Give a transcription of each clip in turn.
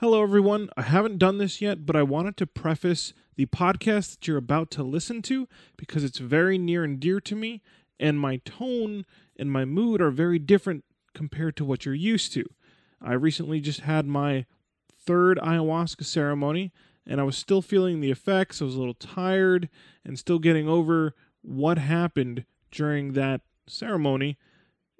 Hello, everyone. I haven't done this yet, but I wanted to preface the podcast that you're about to listen to because it's very near and dear to me, and my tone and my mood are very different compared to what you're used to. I recently just had my third ayahuasca ceremony, and I was still feeling the effects. I was a little tired and still getting over what happened during that ceremony.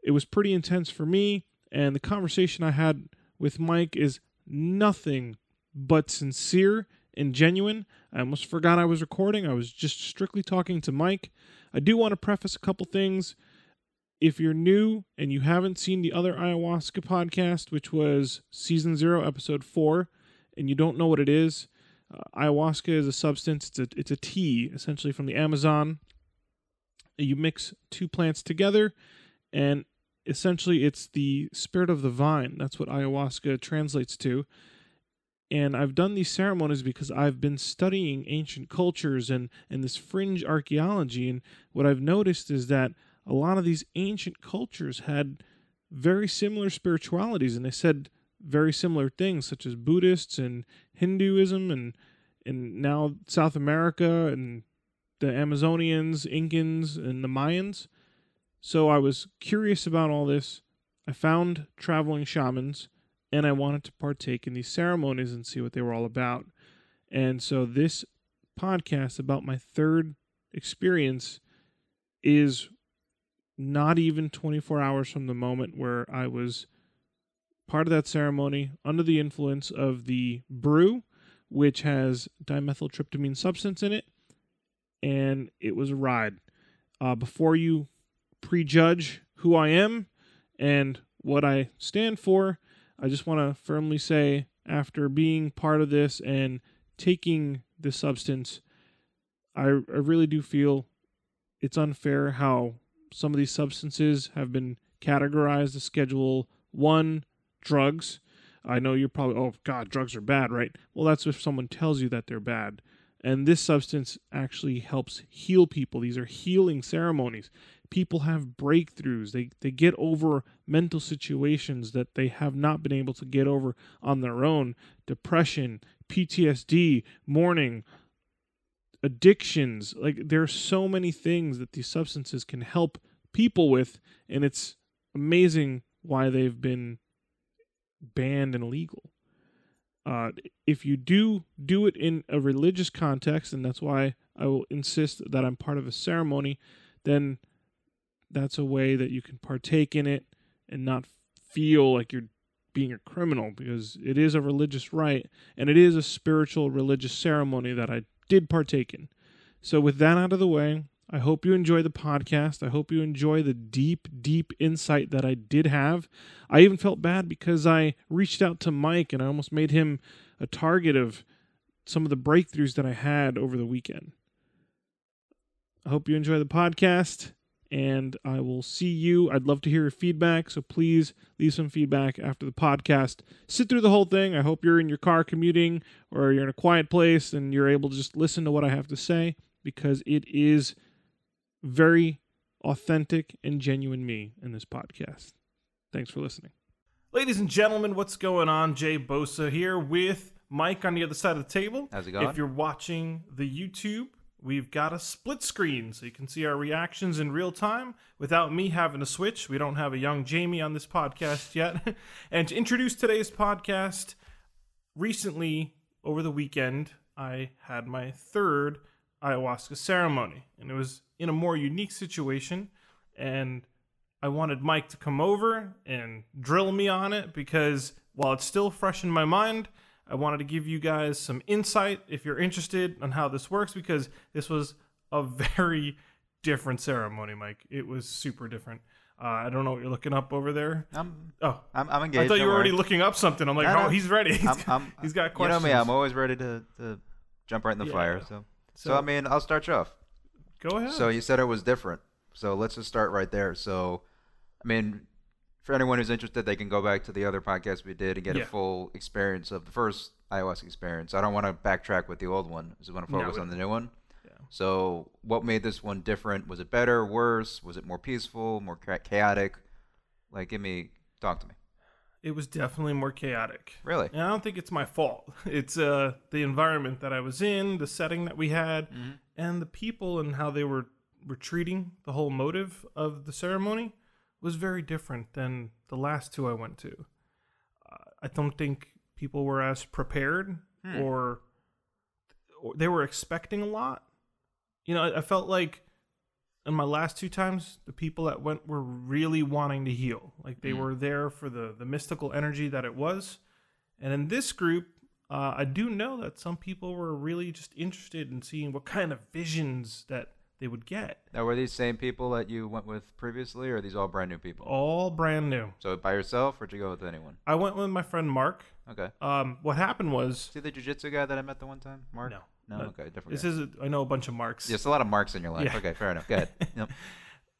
It was pretty intense for me, and the conversation I had with Mike is nothing but sincere and genuine. I almost forgot I was recording. I was just strictly talking to Mike. I do want to preface a couple things. If you're new and you haven't seen the other ayahuasca podcast, which was season zero, episode four, and you don't know what it is, uh, ayahuasca is a substance. It's a it's a tea essentially from the Amazon. You mix two plants together, and essentially it's the spirit of the vine. That's what ayahuasca translates to. And I've done these ceremonies because I've been studying ancient cultures and, and this fringe archaeology. And what I've noticed is that a lot of these ancient cultures had very similar spiritualities and they said very similar things, such as Buddhists and Hinduism and and now South America and the Amazonians, Incans, and the Mayans. So I was curious about all this. I found traveling shamans and I wanted to partake in these ceremonies and see what they were all about. And so this podcast about my third experience is not even 24 hours from the moment where I was part of that ceremony under the influence of the brew, which has dimethyltryptamine substance in it, and it was a ride. Uh, before you prejudge who I am and what I stand for. I just want to firmly say, after being part of this and taking this substance, I, I really do feel it's unfair how some of these substances have been categorized as Schedule 1 drugs. I know you're probably, oh, God, drugs are bad, right? Well, that's if someone tells you that they're bad. And this substance actually helps heal people. These are healing ceremonies people have breakthroughs. They they get over mental situations that they have not been able to get over on their own. Depression, PTSD, mourning, addictions. Like there are so many things that these substances can help people with, and it's amazing why they've been banned and illegal. Uh, if you do do it in a religious context, and that's why I will insist that I'm part of a ceremony, then that's a way that you can partake in it and not feel like you're being a criminal because it is a religious rite and it is a spiritual religious ceremony that I did partake in. So, with that out of the way, I hope you enjoy the podcast. I hope you enjoy the deep, deep insight that I did have. I even felt bad because I reached out to Mike and I almost made him a target of some of the breakthroughs that I had over the weekend. I hope you enjoy the podcast and I will see you. I'd love to hear your feedback, so please leave some feedback after the podcast. Sit through the whole thing. I hope you're in your car commuting or you're in a quiet place and you're able to just listen to what I have to say because it is very authentic and genuine me in this podcast. Thanks for listening. Ladies and gentlemen, what's going on? Jay Bosa here with Mike on the other side of the table. How's it going? If you're watching the YouTube, we've got a split screen so you can see our reactions in real time without me having to switch. We don't have a young Jamie on this podcast yet. and to introduce today's podcast, recently over the weekend, I had my third ayahuasca ceremony, and it was in a more unique situation. And I wanted Mike to come over and drill me on it because while it's still fresh in my mind, I wanted to give you guys some insight if you're interested on how this works because this was a very different ceremony, Mike. It was super different. Uh, I don't know what you're looking up over there. I'm, Oh, I'm, I'm engaged. I thought you were already looking up something. I'm like, No, oh, no. he's ready. He's I'm, I'm, he's got questions. You know me. I'm always ready to, to jump right in the Yeah. fire. So. so, so, I mean, I'll start you off. Go ahead. So you said it was different. So let's just start right there. So, I mean, for anyone who's interested, they can go back to the other podcast we did and get Yeah. a full experience of the first iOS experience. I don't want to backtrack with the old one. I just want to focus we- on the new one. Yeah. So, what made this one different? Was it better, worse? Was it more peaceful, more chaotic? Like, give me, talk to me. It was definitely more chaotic. Really? And I don't think it's my fault. It's uh, the environment that I was in, the setting that we had, Mhm. And the people and how they were, were treating the whole motive of the ceremony was very different than the last two I went to. Uh, I don't think people were as prepared Hmm. or, or they were expecting a lot. You know, I, I felt like in my last two times, the people that went were really wanting to heal. Like they Mm. were there for the the mystical energy that it was. And in this group, uh, I do know that some people were really just interested in seeing what kind of visions that they would get. Now, were these same people that you went with previously, or are these all brand new people? All brand new. So by yourself, or did you go with anyone? I went with my friend Mark. Okay. Um, what happened was See the jujitsu guy that I met the one time, Mark? no, No. Okay, different. this guy. is a, I know a bunch of Marks. There's a lot of marks in your life. Yeah. Okay, fair enough. Go ahead. Yep.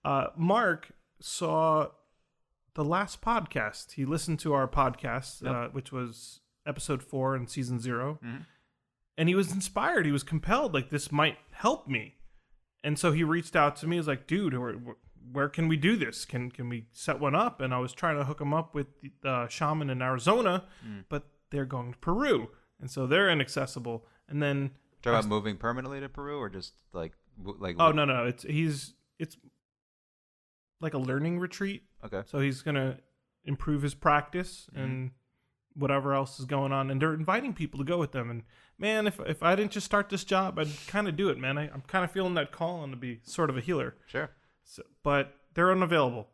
uh, Mark saw the last podcast. He listened to our podcast, Yep. uh, which was episode four in season 0 Mhm. and he was inspired. He was compelled. Like this might help me, and so he reached out to me. He was like, "Dude, where, where can we do this? Can can we set one up?" And I was trying to hook him up with the uh, shaman in Arizona, Mm. but they're going to Peru, and so they're inaccessible. And then Talk about moving permanently to Peru, or just like like. oh no no, it's he's it's like a learning retreat. Okay. So he's gonna improve his practice Mhm. and whatever else is going on, and they're inviting people to go with them. And man, if if I didn't just start this job, I'd kind of do it, man. I, I'm kind of feeling that calling to be sort of a healer. Sure. So, but they're unavailable,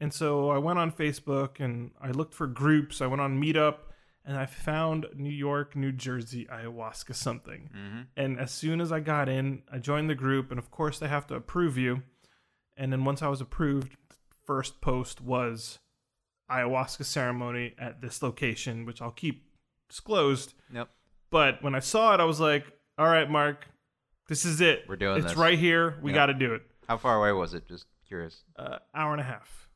and so I went on Facebook and I looked for groups. I went on Meetup, and I found New York, New Jersey ayahuasca something. Mm-hmm. And as soon as I got in, I joined the group, and of course they have to approve you. And then once I was approved, first post was ayahuasca ceremony at this location, which I'll keep disclosed. Yep. But when I saw it, I was like, "All right, Mark, this is it. We're doing it's this." right here. We Yep. got to do it." How far away was it? Just curious. Uh, hour and a half.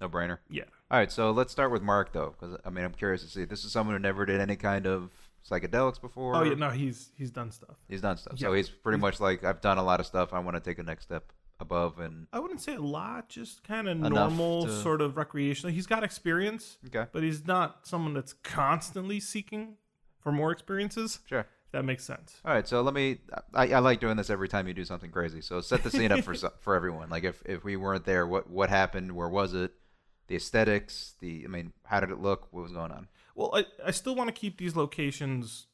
No brainer. Yeah. All right, so let's start with Mark though, because I mean I'm curious to see. This is someone who never did any kind of psychedelics before. Oh yeah, no, he's he's done stuff. He's done stuff, so Yeah. he's pretty much like I've done a lot of stuff. I want to take a next step above, and I wouldn't say a lot, just kind of normal, to- sort of recreational. He's got experience. okay, but he's not someone that's constantly seeking for more experiences. sure. That makes sense. All right, so let me. I, I like doing this every time you do something crazy. So set the scene up for for everyone. Like if if we weren't there, what what happened? Where was it? The aesthetics. The I mean, how did it look? What was going on? Well, I, I still want to keep these locations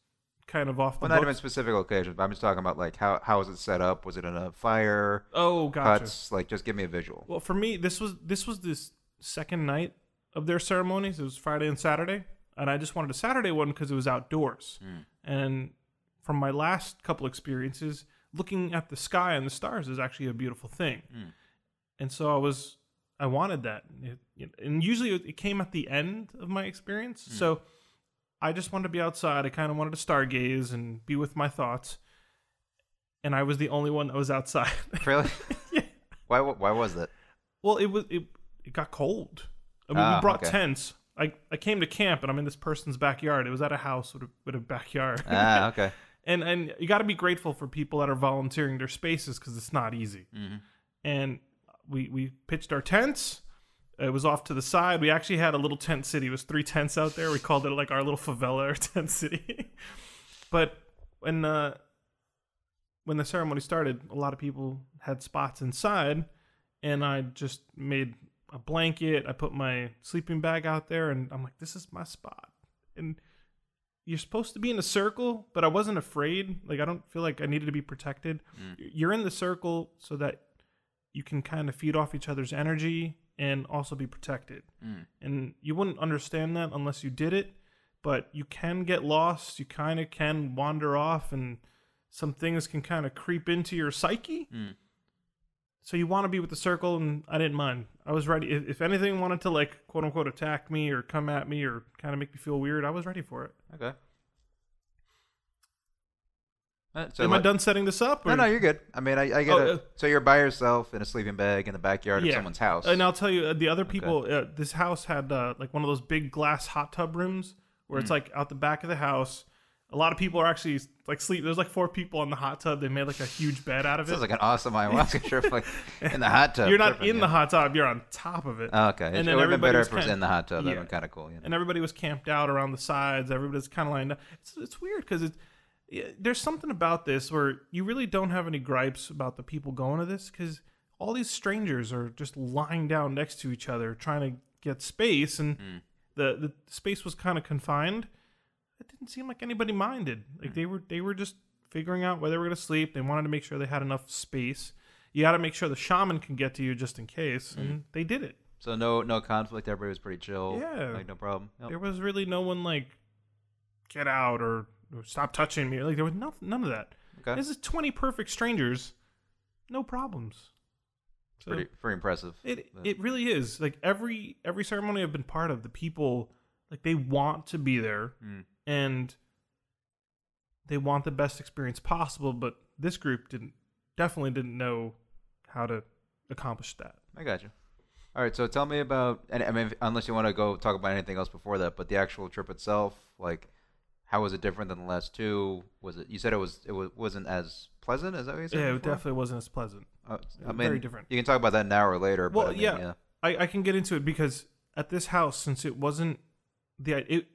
kind of off the Well, not even specific locations, but I'm just talking about like how how was it set up? Was it in a fire? Oh, gotcha. Cuts? Like just give me a visual. Well, for me, this was this was this second night of their ceremonies. It was Friday and Saturday, and I just wanted a Saturday one because it was outdoors. Mm. And from my last couple experiences, looking at the sky and the stars is actually a beautiful thing. Mm. And so I was, I wanted that. It- and usually it it came at the end of my experience. Mm. So I just wanted to be outside. I kind of wanted to stargaze and be with my thoughts. And I was the only one that was outside. Really? Yeah. Why why was that? well, it was it, it got cold. I mean, Ah, we brought okay. tents. I, I came to camp and I'm in this person's backyard. It was at a house with a, with a backyard. ah, okay. and and you got to be grateful for people that are volunteering their spaces because it's not easy. hmm And we we pitched our tents. It was off to the side. We actually had a little tent city. It was three tents out there. We called it like our little favela or tent city. but when uh, when the ceremony started, a lot of people had spots inside, and I just made a blanket. I put my sleeping bag out there, and I'm like, "This is my spot." And you're supposed to be in a circle, but I wasn't afraid. Like I don't feel like I needed to be protected. Mm. You're in the circle so that you can kind of feed off each other's energy and also be protected. Mm. And you wouldn't understand that unless you did it, but you can get lost. You kind of can wander off, and some things can kind of creep into your psyche. Mm. So you want to be with the circle, and I didn't mind. I was ready. If, if anything wanted to like quote unquote attack me or come at me or kind of make me feel weird, I was ready for it. Okay. Uh, so Am I done setting this up? No, or- no, you're good. I mean, I, I get Oh, it. uh, so you're by yourself in a sleeping bag in the backyard of someone's house. And I'll tell you, uh, the other people, uh, this house had uh, like one of those big glass hot tub rooms where it's Mm. like out the back of the house. A lot of people are actually like sleep. There's like four people in the hot tub. They made like a huge bed out of it. Sounds like an awesome ayahuasca trip, like in the hot tub. you're not in yeah. the hot tub. You're on top of it. Oh, okay, it, and it then would have been everybody better was if it was in the hot tub. That'd kind of cool. You know? and everybody was camped out around the sides. Everybody's kind of lined up. It's it's weird because it's yeah, there's something about this where you really don't have any gripes about the people going to this because all these strangers are just lying down next to each other trying to get space, and Mm. the the space was kind of confined. It didn't seem like anybody minded. Like they were they were just figuring out where they were going to sleep. They wanted to make sure they had enough space. You got to make sure the shaman can get to you just in case, and they did it. So no no conflict. Everybody was pretty chill. Yeah. like no problem. Yep. There was really no one like get out or stop touching me. Like there was no, none of that. Okay, This is twenty perfect strangers, no problems. So pretty pretty impressive. it Yeah. it really is like every every ceremony I've been part of, the people like they want to be there Mm. and they want the best experience possible. But this group didn't definitely didn't know how to accomplish that. I got you. All right, so tell me about. And I mean, unless you want to go talk about anything else before that, but the actual trip itself, like, how was it different than the last two? Was it? You said it was. It was, wasn't as pleasant. Is that what you said? Yeah, it definitely wasn't as pleasant. Uh, I very mean, different. You can talk about that now or later. Well, but I mean, yeah. yeah. I, I can get into it because at this house, since it wasn't the it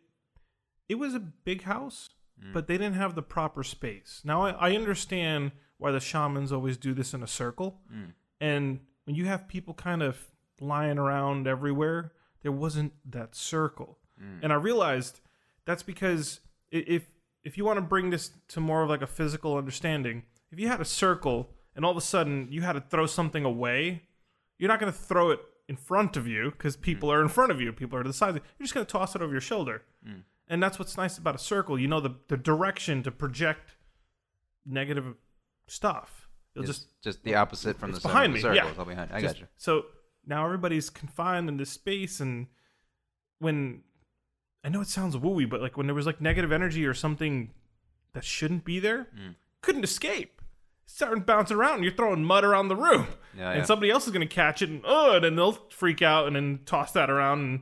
it was a big house, Mm. but they didn't have the proper space. Now I, I understand why the shamans always do this in a circle, Mm. and when you have people kind of lying around everywhere, there wasn't that circle. Mm. And I realized that's because if if you want to bring this to more of like a physical understanding, if you had a circle and all of a sudden you had to throw something away, you're not going to throw it in front of you because people are in front of you, people are to the sides. You're just going to toss it over your shoulder. Mm. And that's what's nice about a circle. You know the the direction to project negative stuff. You'll It's just just the opposite from the behind the me, circle. yeah. It's all behind. I just- got you. So now everybody's confined in this space, and when I know it sounds wooey, but like when there was like negative energy or something that shouldn't be there, Mm. couldn't escape. It's starting bouncing around. And you're throwing mud around the room, Yeah, and yeah. somebody else is gonna catch it, and oh, and then they'll freak out and then toss that around, and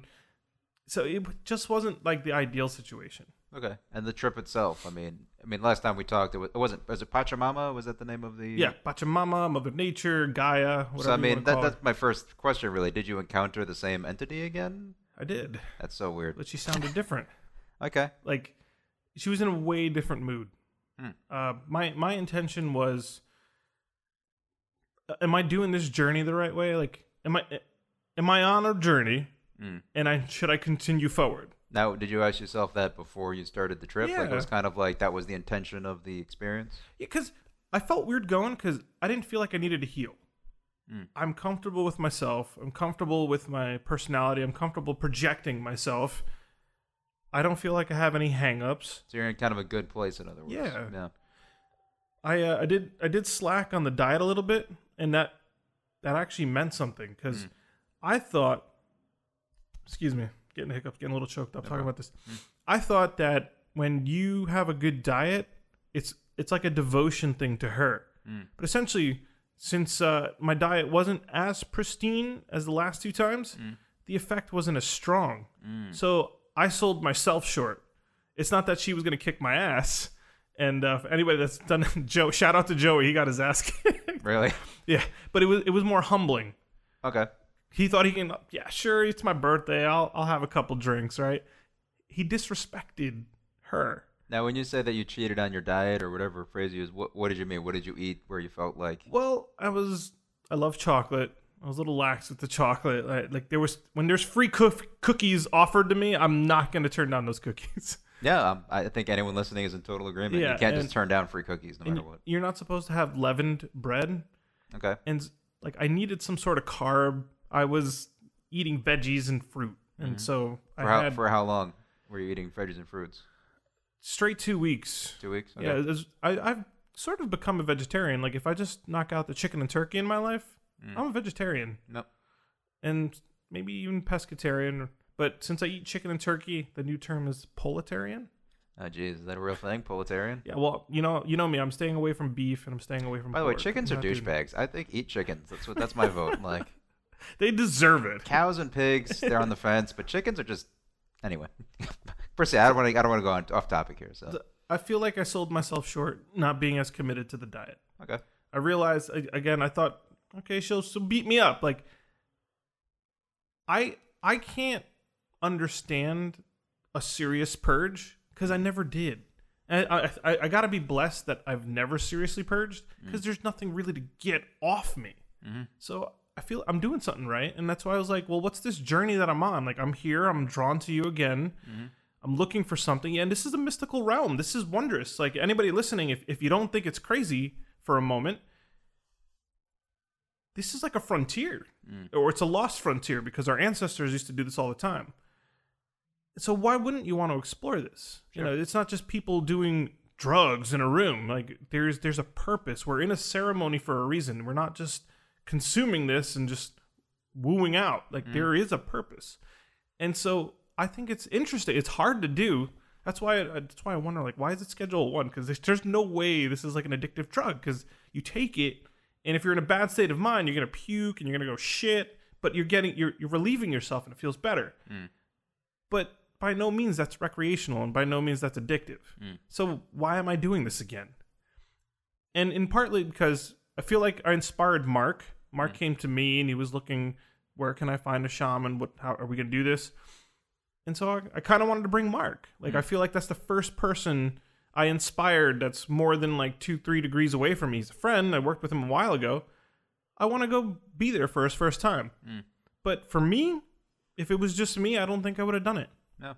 so it just wasn't like the ideal situation. Okay, and the trip itself. I mean, I mean, last time we talked, it, was, it wasn't. Was it Pachamama? Was that the name of the? Yeah, Pachamama, Mother Nature, Gaia, whatever So I mean, that, that's my first question. Really, did you encounter the same entity again? I did, That's so weird. but she sounded different. Okay. like she was in a way different mood. Hmm. Uh, my my intention was, uh, am I doing this journey the right way? Like, am I am I on a journey, Mm. and I should I continue forward? Now, did you ask yourself that before you started the trip? Like it was kind of like that was the intention of the experience. Yeah, because I felt weird going because I didn't feel like I needed to heal. Hmm. I'm comfortable with myself. I'm comfortable with my personality. I'm comfortable projecting myself. I don't feel like I have any hangups. So you're in kind of a good place, in other words. Yeah. Yeah. I uh, I did I did slack on the diet a little bit, and that that actually meant something because Mm. I thought, excuse me, getting hiccups, getting a little choked up No talking problem. about this. I thought that when you have a good diet, it's it's like a devotion thing to her. Mm. But essentially, since uh, my diet wasn't as pristine as the last two times, Mm. the effect wasn't as strong. Mm. So I sold myself short. It's not that she was going to kick my ass. And uh, anybody that's done Joe, shout out to Joey. He got his ass kicked. Really? yeah, but it was it was more humbling. Okay. He thought he can. Yeah, sure. It's my birthday. I'll I'll have a couple drinks. Right. He disrespected her. Now, when you say that you cheated on your diet or whatever phrase you use, what what did you mean? What did you eat where you felt like? Well, I was. I love chocolate. I was a little lax with the chocolate. Like, like there was when there's free cook- cookies offered to me, I'm not going to turn down those cookies. Yeah, um, I think anyone listening is in total agreement. Yeah, you can't just turn down free cookies no matter what. you're not supposed to have leavened bread. Okay. and like I needed some sort of carb. I was eating veggies and fruit, and Mhm. so For I how had for how long were you eating veggies and fruits? Straight two weeks. Two weeks. Yeah, was- I, I've sort of become a vegetarian. Like if I just knock out the chicken and turkey in my life, Mm. I'm a vegetarian, Nope. and maybe even pescatarian. But since I eat chicken and turkey, the new term is pollotarian. Oh, geez, is that a real thing? Proletarian? Yeah, well, you know, you know me. I'm staying away from beef, and I'm staying away from. By the way, chickens I'm are douchebags. I think eat chickens. That's what. That's my vote. Like They deserve it. cows and pigs, they're on the fence, but chickens are just. Anyway, per I don't want to. I don't want to go on off topic here. So I feel like I sold myself short not being as committed to the diet. Okay. I realized again. I thought, okay, she'll, she'll beat me up. Like, I I can't understand a serious purge because I never did. And I I, I got to be blessed that I've never seriously purged because mm. there's nothing really to get off me. Mm-hmm. So I feel I'm doing something right, and that's why I was like, well, what's this journey that I'm on? Like, I'm here. I'm drawn to you again. Mm-hmm. I'm looking for something, and this is a mystical realm. This is wondrous. Like anybody listening, if if you don't think it's crazy for a moment, this is like a frontier, mm. or it's a lost frontier because our ancestors used to do this all the time. So why wouldn't you want to explore this? You know, it's not just people doing drugs in a room. Like there's there's a purpose. We're in a ceremony for a reason. We're not just consuming this and just wooing out. Like mm. there is a purpose. And so I think it's interesting. It's hard to do. That's why. Uh, that's why I wonder, like, why is it Schedule One? Because there's, there's no way this is like an addictive drug. Because you take it, and if you're in a bad state of mind, you're gonna puke and you're gonna go shit. But you're getting, you're you're relieving yourself, and it feels better. Mm. But by no means that's recreational, and by no means that's addictive. Mm. So why am I doing this again? And in partly because I feel like I inspired Mark. Mark hmm. came to me and he was looking, where can I find a shaman? What? How are we gonna do this? And so I, I kind of wanted to bring Mark. Like hmm. I feel like that's the first person I inspired that's more than like two, three degrees away from me. He's a friend. I worked with him a while ago. I want to go be there for his first time. Hmm. But for me, if it was just me, I don't think I would have done it. No.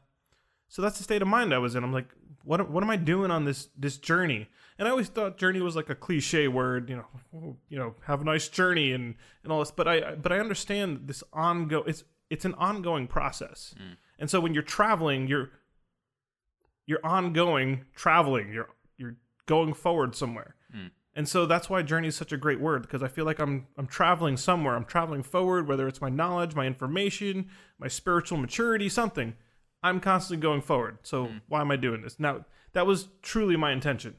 So that's the state of mind I was in. I'm like, what what am I doing on this this journey? And I always thought journey was like a cliche word, you know, oh, you know, have a nice journey and and all this. But I but I understand this ongo. It's it's an ongoing process. Mm. And so when you're traveling, you're you're ongoing traveling. You're you're going forward somewhere. Mm. And so that's why journey is such a great word because I feel like I'm I'm traveling somewhere. I'm traveling forward, whether it's my knowledge, my information, my spiritual maturity, something. I'm constantly going forward. So hmm. why am I doing this? Now that was truly my intention,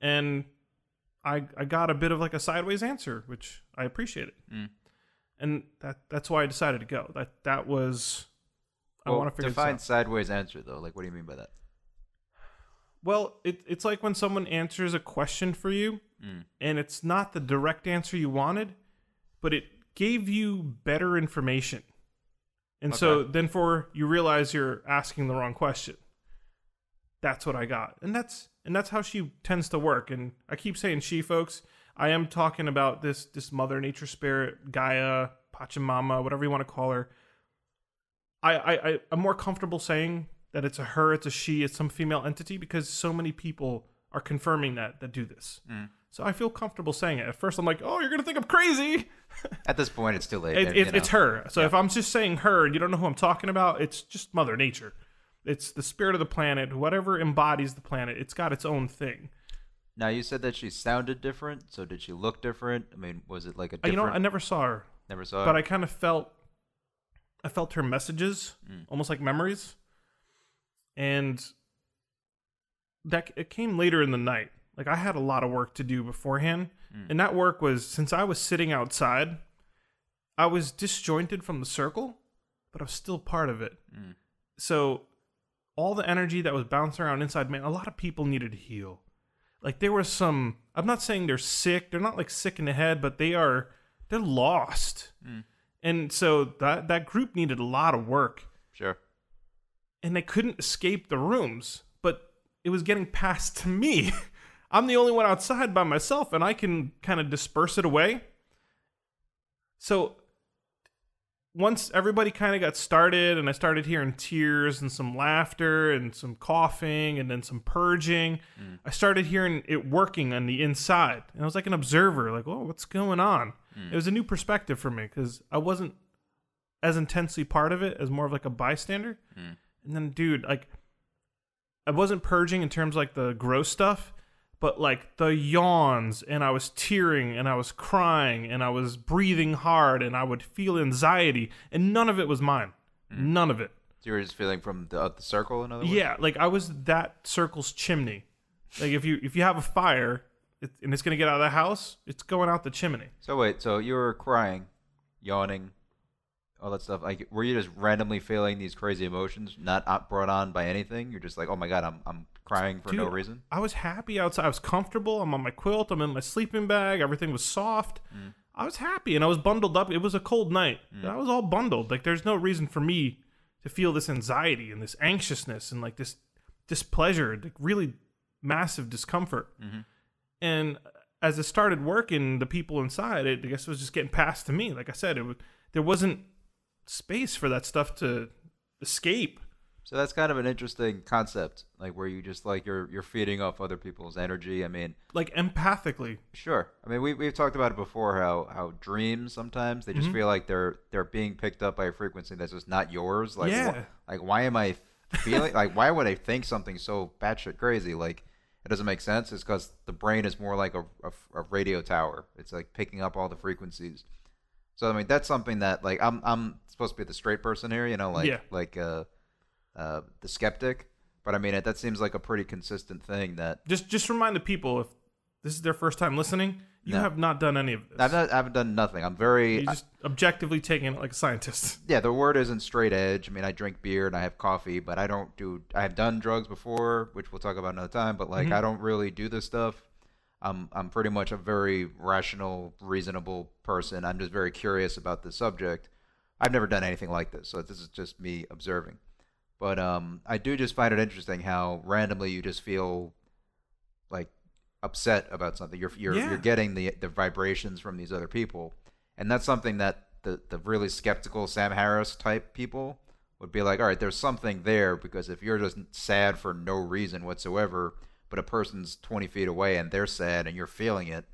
and I I got a bit of like a sideways answer, which I appreciated, hmm. and that that's why I decided to go. That that was I Well, want to figure this define out. sideways answer though. Like, what do you mean by that? Well, it, it's like when someone answers a question for you, hmm. and it's not the direct answer you wanted, but it gave you better information. And so then for you realize you're asking the wrong question. That's what I got. And that's and that's how she tends to work. And I keep saying she folks, I am talking about this this mother nature spirit, Gaia, Pachamama, whatever you want to call her. I, I, I I'm more comfortable saying that it's a her, it's a she, it's some female entity because so many people are confirming that that do this. Mm. So I feel comfortable saying it. At first, I'm like, oh, you're gonna think I'm crazy. At this point, it's too late. It, it, it's her. So if I'm just saying her and you don't know who I'm talking about, it's just Mother Nature. It's the spirit of the planet, whatever embodies the planet. It's got its own thing. Now you said that she sounded different. So did she look different? I mean, was it like a different? You know, I never saw her, never saw. Her. But? I kind of felt, I felt her messages, Mm. almost like memories, and that it came later in the night. Like I had a lot of work to do beforehand, Mm. and that work was since I was sitting outside, I was disjointed from the circle, but I was still part of it. Mm. So all the energy that was bouncing around inside me, a lot of people needed to heal. Like there was some I'm not saying they're sick, they're not like sick in the head, but they are they're lost. And so that that group needed a lot of work sure. and they couldn't escape the rooms, but it was getting passed to me. I'm the only one outside by myself, and I can kind of disperse it away. So once everybody kind of got started, and I started hearing tears and some laughter and some coughing and then some purging, mm. I started hearing it working on the inside. And I was like an observer, like, oh, what's going on? Mm. It was a new perspective for me because I wasn't as intensely part of it as more of like a bystander. Mm. And then, dude, like, I wasn't purging in terms like the gross stuff, but like the yawns, and I was tearing, and I was crying, and I was breathing hard, and I would feel anxiety, and none of it was mine. None of it. So you were just feeling from the, uh, the circle, in other words. Yeah, like I was that circle's chimney. Like if you if you have a fire it, and it's gonna get out of the house, it's going out the chimney. So wait, so you were crying, yawning, all that stuff. Like, were you just randomly feeling these crazy emotions, not brought on by anything? You're just like, oh my god, I'm I'm crying for no reason. I was happy outside. I was comfortable. I'm on my quilt. I'm in my sleeping bag. Everything was soft. Mm. I was happy and I was bundled up. It was a cold night. Mm. I was all bundled. Like there's no reason for me to feel this anxiety and this anxiousness and like this displeasure, like really massive discomfort. Mhm. And as it started working, the people inside, it I guess it was just getting passed to me. Like I said, it was, there wasn't space for that stuff to escape. So that's kind of an interesting concept, like where you just like you're you're feeding off other people's energy. I mean, Like empathically. Sure. I mean, we we've talked about it before. How how dreams sometimes they just Mhm. feel like they're they're being picked up by a frequency that's just not yours. Like, wh- Yeah. like why am I feeling like why would I think something so batshit crazy? Like it doesn't make sense. It's because the brain is more like a, a a radio tower. It's like picking up all the frequencies. So I mean, that's something that like I'm I'm supposed to be the straight person here, you know, like Yeah. like uh uh the skeptic. But I mean, it, that seems like a pretty consistent thing that Just just remind the people if this is their first time listening, you No. have not done any of this. I've not I haven't done nothing. I'm very you just objectively taking it like a scientist. yeah, the word isn't straight edge. I mean, I drink beer and I have coffee, but I don't do. I have done drugs before, which we'll talk about another time. But like, Mhm. I don't really do this stuff. I'm I'm pretty much a very rational, reasonable person. I'm just very curious about the subject. I've never done anything like this, so this is just me observing. But um, I do just find it interesting how randomly you just feel like upset about something. You're you're, Yeah. you're getting the the vibrations from these other people, and that's something that the the really skeptical Sam Harris type people would be like, all right, there's something there because if you're just sad for no reason whatsoever, but a person's 20 feet away and they're sad and you're feeling it,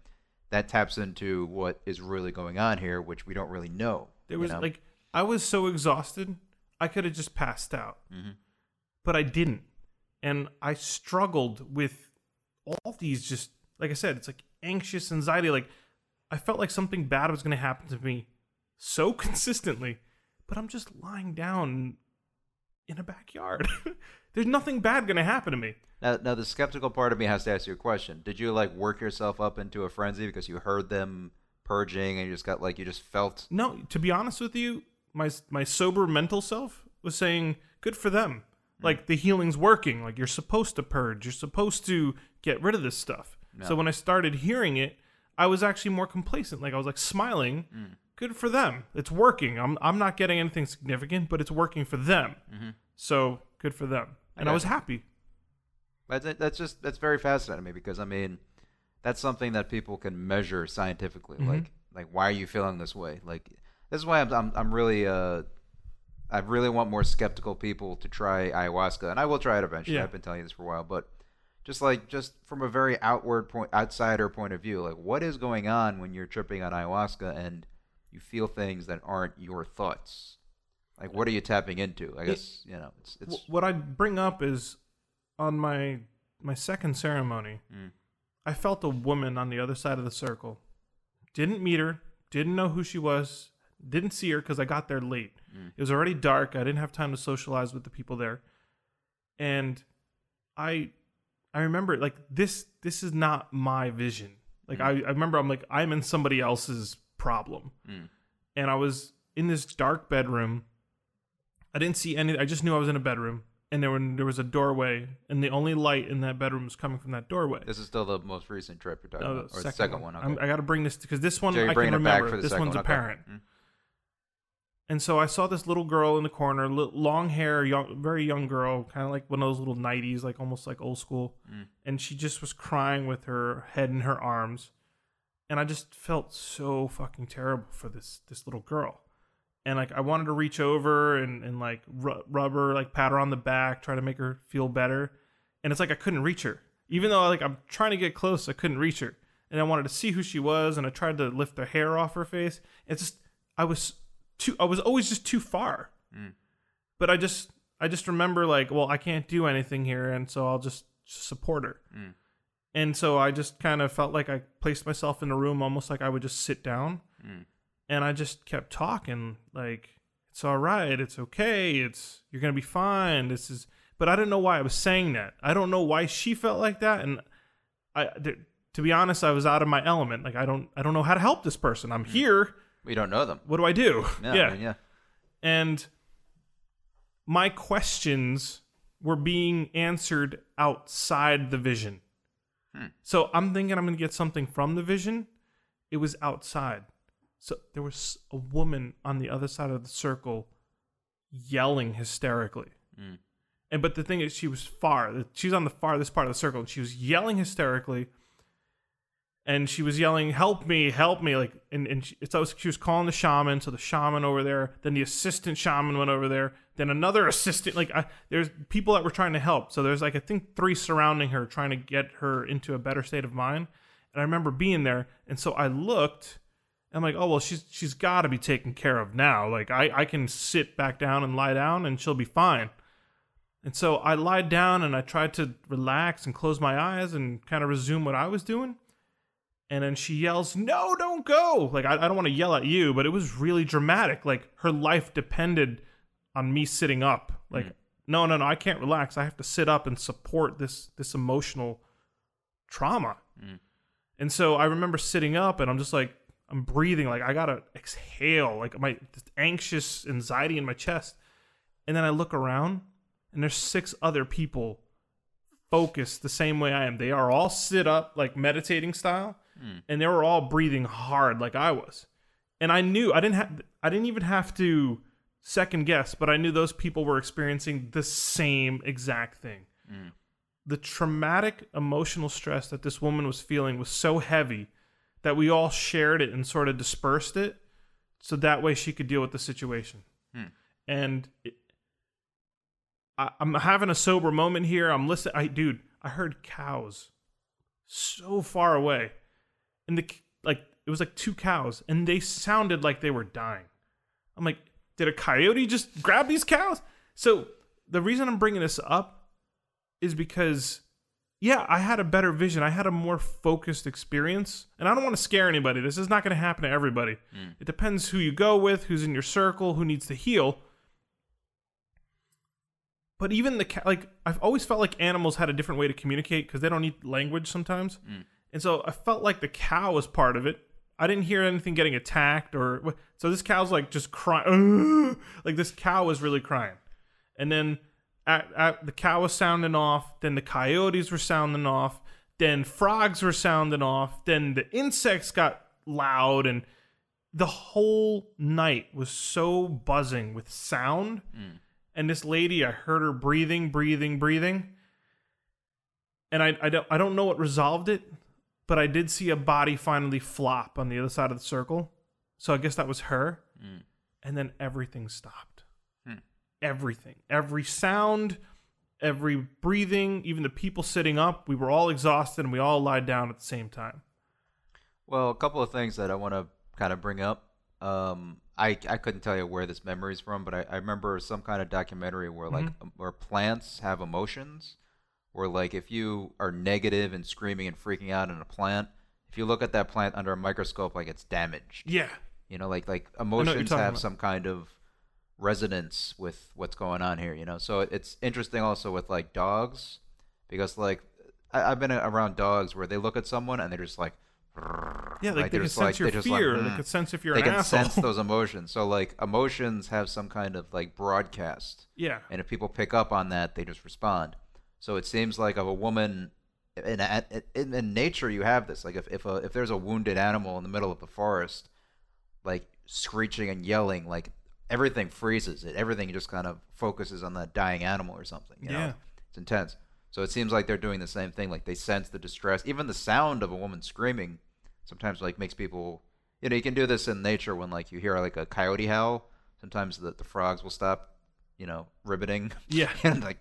that taps into what is really going on here, which we don't really know. There was know? like I was so exhausted, I could have just passed out. Mhm. But I didn't. And I struggled with all these just like I said, it's like anxious anxiety like I felt like something bad was going to happen to me so consistently, but I'm just lying down in a backyard. There's nothing bad going to happen to me. Now, now the skeptical part of me has to ask you a question. Did you like work yourself up into a frenzy because you heard them purging and you just got like you just felt No, to be honest with you, my my sober mental self was saying, "Good for them. Mm. Like the healing's working. Like you're supposed to purge. You're supposed to get rid of this stuff." So when I started hearing it, I was actually more complacent. Like I was like smiling. Mm. Good for them. It's working. I'm I'm not getting anything significant, but it's working for them. Mm-hmm. So good for them. And I got was happy. But that- that's just that's very fascinating to me because I mean, that's something that people can measure scientifically. Mhm. Like like why are you feeling this way? Like this is why I'm I'm, I'm really uh I really want more skeptical people to try ayahuasca, and I will try it eventually. Yeah. I've been telling you this for a while, but just like just from a very outward point, outsider point of view, like what is going on when you're tripping on ayahuasca and you feel things that aren't your thoughts? Like what are you tapping into? I guess you know it's it's what I bring up is on my my second ceremony, Mm. I felt a woman on the other side of the circle. Didn't meet her, didn't know who she was, didn't see her because I got there late. Mm. It was already dark. I didn't have time to socialize with the people there, and I I remember like this this is not my vision. Like I, I remember I'm like I'm in somebody else's problem Mm. and I was in this dark bedroom. I didn't see any. I just knew I was in a bedroom, and there were, there was a doorway, and the only light in that bedroom was coming from that doorway. This is still the most recent trip you're talking No, about, or the second one. I'm- okay. I got to bring this because this one So I can remember. this one's one. okay. apparent. And so I saw this little girl in the corner, long hair, young, very young girl, kind of like one of those little nineties, like almost like old school. Mm. And she just was crying with her head in her arms, and I just felt so fucking terrible for this this little girl. And like I wanted to reach over and and like ru- rub her, like pat her on the back, try to make her feel better. And it's like I couldn't reach her, even though like I'm trying to get close, I couldn't reach her. And I wanted to see who she was, and I tried to lift the hair off her face. It's just I was too I was always just too far. Mm. But I just I just remember like, well, I can't do anything here, and so I'll just support her. Mm. And so I just kind of felt like I placed myself in a room almost like I would just sit down, Mm. and I just kept talking like it's all right, it's okay, it's you're gonna be fine. This is, but I didn't know why I was saying that. I don't know why she felt like that, and I. th- to be honest, I was out of my element. Like I don't, I don't know how to help this person. I'm here. We don't know them. What do I do? Yeah, yeah. I mean, yeah. and my questions were being answered outside the vision. Hmm. So I'm thinking I'm going to get something from the vision. It was outside. So there was a woman on the other side of the circle yelling hysterically. Hmm. And but the thing is, she was far. She's on the farthest part of the circle, and she was yelling hysterically. And she was yelling, "Help me! Help me!" Like, and and she, so she was calling the shaman. So the shaman over there, then the assistant shaman went over there, then another assistant. Like, I, there's people that were trying to help. So there's like I think three surrounding her, trying to get her into a better state of mind. And I remember being there, and so I looked. and I'm like, oh well, she's she's got to be taken care of now. Like I I can sit back down and lie down, and she'll be fine. And so I lied down and I tried to relax and close my eyes and kind of resume what I was doing. And then she yells, No, don't go. Like, I, I don't want to yell at you, but it was really dramatic. Like, her life depended on me sitting up. Like, mm. no, no, no, I can't relax. I have to sit up and support this this emotional trauma. Mm. And so I remember sitting up and I'm just like, I'm breathing. Like, I got to exhale. Like, my anxious anxiety in my chest. And then I look around and there's six other people focused the same way I am. They are all sit up like meditating style Hmm. and they were all breathing hard like I was. And I knew I didn't have I didn't even have to second guess, but I knew those people were experiencing the same exact thing. Hmm. The traumatic emotional stress that this woman was feeling was so heavy that we all shared it and sort of dispersed it so that way she could deal with the situation. Hmm. And it, I, I'm having a sober moment here. I'm listening. I, dude, I heard cows so far away, and the like it was like two cows, and they sounded like they were dying. I'm like, did a coyote just grab these cows? So the reason I'm bringing this up is because, yeah, I had a better vision. I had a more focused experience, and I don't want to scare anybody. This is not going to happen to everybody. Mm. It depends who you go with, who's in your circle, who needs to heal but even the cat like i've always felt like animals had a different way to communicate because they don't need language sometimes mm. And so i felt like the cow was part of it. I didn't hear anything getting attacked or so this cow's like just crying. Like this cow was really crying. And then at, at, the cow was sounding off then the coyotes were sounding off then frogs were sounding off then the insects got loud and the whole night was so buzzing with sound. Mm. And this lady i heard her breathing breathing breathing. And I, I, don't, I don't know what resolved it but i did see a body finally flop on the other side of the circle. So i guess that was her. And then everything stopped. Everything. Every sound every breathing even the people sitting up we were all exhausted and we all lied down at the same time. Well, a couple of things that I want to kind of bring up. Um, I I couldn't tell you where this memory is from, but I, I remember some kind of documentary where like um, where plants have emotions, where like if you are negative and screaming and freaking out in a plant, if you look at that plant under a microscope, like it's damaged. yeah You know, like like emotions have about. some kind of resonance with what's going on here. You know, so it's interesting also with like dogs, because like I, I've been around dogs where they look at someone and they're just like. yeah like, they they're can just sense your they're like, fear they "Mm." can sense if you're they an can asshole sense those emotions. So like emotions have some kind of like broadcast, yeah and if people pick up on that, they just respond. So it seems like of a woman in, in, in nature, you have this. Like if if a, if there's a wounded animal in the middle of the forest, like screeching and yelling, like everything freezes. It everything just kind of focuses on that dying animal or something. You know? Yeah. it's intense. So it seems like they're doing the same thing. Like they sense the distress. Even the sound of a woman screaming sometimes like makes people. You know, you can do this in nature when like you hear like a coyote howl. Sometimes the, the frogs will stop, you know, ribbiting. Yeah. and like.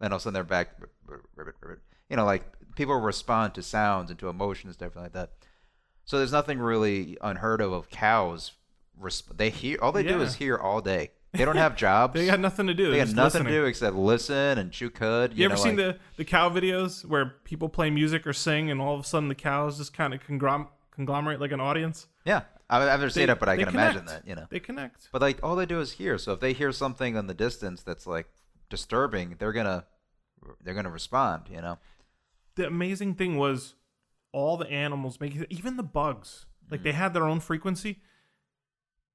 And all of a sudden they're back, rib- rib- ribbit, ribbit. You know, like people respond to sounds and to emotions, different like that. So there's nothing really unheard of of cows. Resp- they hear all they do is hear all day. They don't have jobs. they got nothing to do They got nothing listening. to do except listen and chew cud. You, ever know, seen like- the the cow videos where people play music or sing, and all of a sudden the cows just kind of conglom- conglomerate like an audience? Yeah, I- I've never seen They- it, but I can imagine that. You know, They connect. but like all they do is hear. So if they hear something in the distance that's like disturbing, they're gonna they're gonna respond. You know. The amazing thing was all the animals making even the bugs like they mm-hmm. had their own frequency.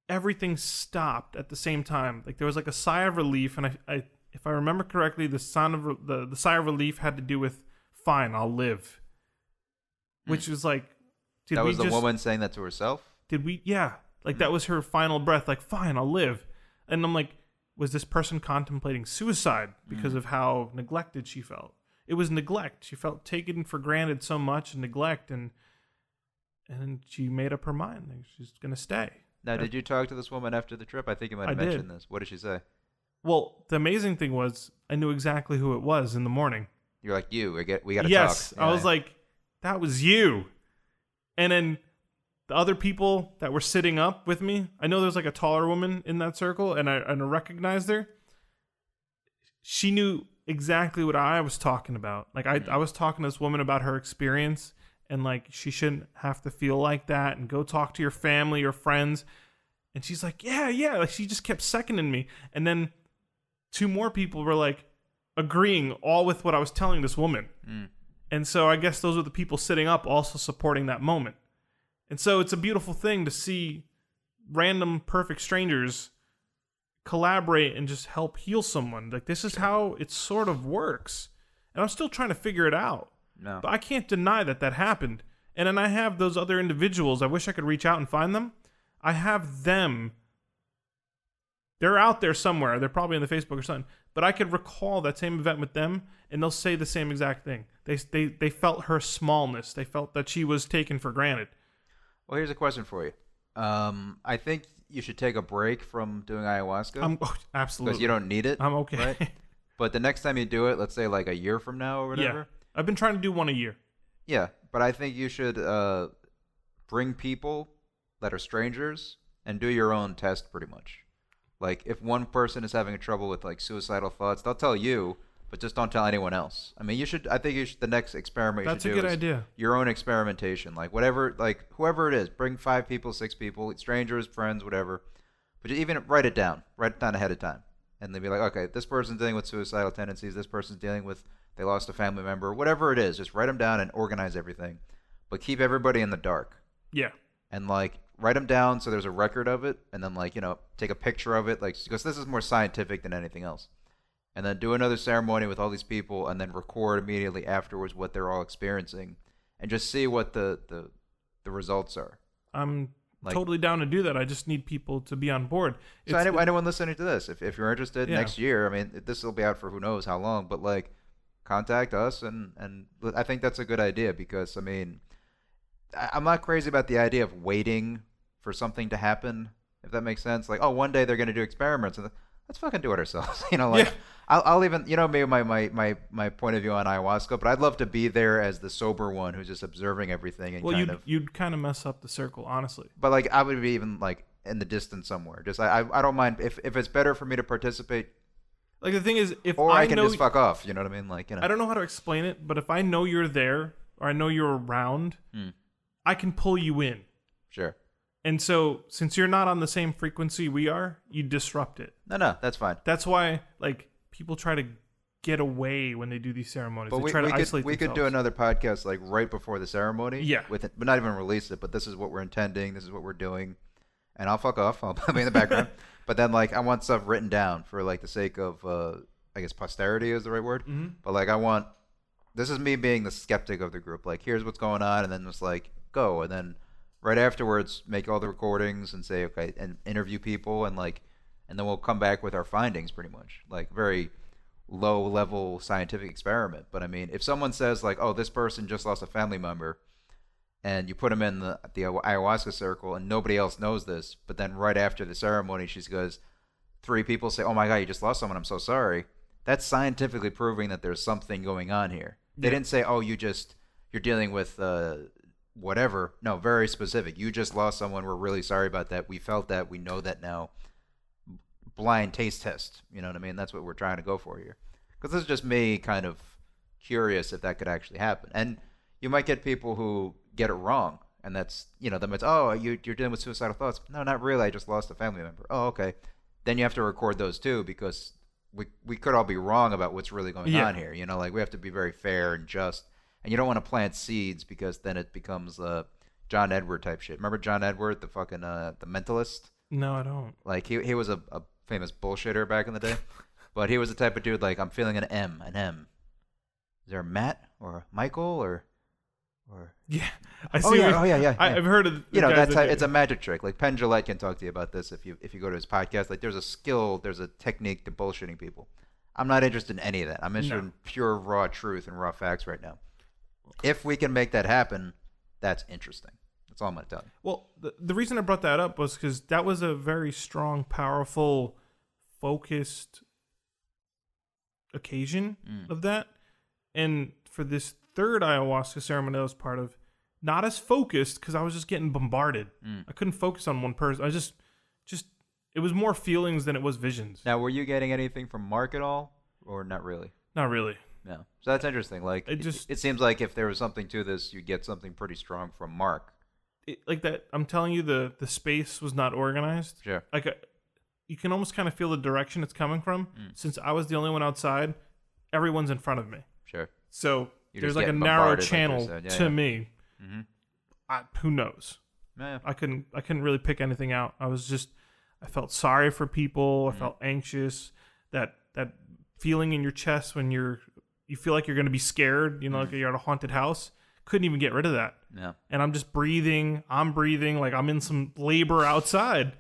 everything stopped at the same time. Like there was like a sigh of relief, and I, I if I remember correctly, the sound of the the sigh of relief had to do with "Fine, I'll live," mm. which was like, did that we was the just, woman saying that to herself. Did we? Yeah, like mm. that was her final breath. Like, fine, I'll live. And I'm like, was this person contemplating suicide because mm-hmm. of how neglected she felt? It was neglect. She felt taken for granted so much, and neglect, and and she made up her mind. Like she's gonna stay. Now, did you talk to this woman after the trip? I think you might have I did. mentioned this. What did she say? Well, the amazing thing was I knew exactly who it was in the morning. You're like you. We get. We got to yes, talk. I Yeah, was like, that was you. And then the other people that were sitting up with me, I know there's like a taller woman in that circle, and I and I recognized her. She knew exactly what I was talking about. Like I, I was talking to this woman about her experience, and like she shouldn't have to feel like that, and go talk to your family or friends. And she's like, yeah, yeah. Like she just kept seconding me, and then two more people were like agreeing all with what I was telling this woman. Mm. And so I guess those are the people sitting up also supporting that moment. And so it's a beautiful thing to see random perfect strangers collaborate and just help heal someone. Like this is how it sort of works. And I'm still trying to figure it out. no. But I can't deny that that happened. And then I have those other individuals. I wish I could reach out and find them. I have them. They're out there somewhere. They're probably in the Facebook or something. But I could recall that same event with them, and they'll say the same exact thing. They they they felt her smallness. They felt that she was taken for granted. Well, here's a question for you. Um, I think you should take a break from doing ayahuasca I'm oh, because you don't need it. I'm okay. right? But the next time you do it, let's say like a year from now or whatever. yeah, I've been trying to do one a year. Yeah, but I think you should uh, bring people that are strangers and do your own test pretty much. Like if one person is having trouble with like suicidal thoughts, they'll tell you, but just don't tell anyone else. I mean, you should. I think you should. The next experiment you That's a should do good is idea. your own experimentation. Like whatever, like whoever it is, bring five people, six people, strangers, friends, whatever. But even write it down. Write it down ahead of time, and then be like, okay, this person's dealing with suicidal tendencies. This person's dealing with they lost a family member. Whatever it is, just write them down and organize everything. But keep everybody in the dark Yeah, and like write them down so there's a record of it, and then like you know take a picture of it, like because this is more scientific than anything else. And then do another ceremony with all these people, and then record immediately afterwards what they're all experiencing, and just see what the the, the results are. I'm Like- totally down to do that. I just need people to be on board. So It's- any, anyone listening to this, if, if you're interested Yeah. next year, I mean, this will be out for who knows how long, but like, contact us, and and I think that's a good idea because I mean, I'm not crazy about the idea of waiting for something to happen, if that makes sense. Like, oh, one day they're gonna do experiments, and let's fucking do it ourselves, you know? Like, Yeah. I'll, I'll even, you know, maybe my, my my my point of view on ayahuasca, but I'd love to be there as the sober one who's just observing everything and well, kind you'd of. you'd kind of mess up the circle, honestly. But like, I would be even like in the distance somewhere. Just I I, I don't mind if if it's better for me to participate Like the thing is, if or I, can know, just fuck off. You know what I mean? Like you know. I don't know how to explain it, but if I know you're there or I know you're around, Hmm. I can pull you in. Sure. And so, since you're not on the same frequency we are, you disrupt it. No, no, that's fine. That's why, like, people try to get away when they do these ceremonies. But they we, try we to could isolate we could do themselves. another podcast like right before the ceremony. Yeah. With it, but not even release it. But this is what we're intending. This is what we're doing, and I'll fuck off. I'll be in the background. but then like I want stuff written down for like the sake of uh, I guess posterity is the right word. Mhm. But like I want this is me being the skeptic of the group. Like here's what's going on, and then just like go, and then right afterwards make all the recordings and say okay, and interview people, and like, and then we'll come back with our findings pretty much, like very low level scientific experiment. But I mean, if someone says like, oh, this person just lost a family member. And you put them in the the ayahuasca circle, and nobody else knows this. But then right after the ceremony, she goes, three people say, "Oh my god, you just lost someone. I'm so sorry." That's scientifically proving that there's something going on here. They Yeah. didn't say, "Oh, you just you're dealing with uh, whatever." No, very specific. You just lost someone. We're really sorry about that. We felt that. We know that now. Blind taste test. You know what I mean? That's what we're trying to go for here. Because this is just me kind of curious if that could actually happen. And you might get people who get it wrong. And that's, you know, them it's, oh, you, you're dealing with suicidal thoughts. No, not really. I just lost a family member. Oh, okay. Then you have to record those too because we, we could all be wrong about what's really going Yeah. on here. You know, like we have to be very fair and just. And you don't want to plant seeds because then it becomes uh, John Edward type shit. Remember John Edward, the fucking uh, the mentalist? No, I don't. Like he he was a, a famous bullshitter back in the day, but he was the type of dude like I'm feeling an M, an M. Is there a Matt or Michael or or Yeah, I see. oh yeah oh yeah yeah, I, yeah. I've heard of the you know that's that do- it's a magic trick. Like Penn Jillette can talk to you about this if you if you go to his podcast. Like there's a skill, there's a technique to bullshitting people. I'm not interested in any of that. I'm interested No. in pure raw truth and raw facts right now. If we can make that happen, that's interesting. That's all I'm gonna tell you. Well, the, the reason I brought that up was because that was a very strong, powerful, focused occasion Mm. of that. And for this third ayahuasca ceremony I was part of, not as focused because I was just getting bombarded. Mm. I couldn't focus on one person. I just, just, it was more feelings than it was visions. Now, were you getting anything from Mark at all, or not really? Not really. No. So that's interesting. Like It it, just- it seems like if there was something to this, you'd get something pretty strong from Mark. It, like that, I'm telling you, the the space was not organized. Sure. like a, you can almost kind of feel the direction it's coming from. Mm. Since I was the only one outside, everyone's in front of me. Sure. So You're there's like a narrow bombarded, like channel. Yeah, to yeah. me. Mm-hmm. I, who knows? Yeah. I couldn't I couldn't really pick anything out. I was just I felt sorry for people. I Mhm. felt anxious. That that feeling in your chest when you're you feel like you're going to be scared. You know, Mhm. like you're at a haunted house. Couldn't even get rid of that. Yeah. And I'm just breathing. I'm breathing like I'm in some labor outside.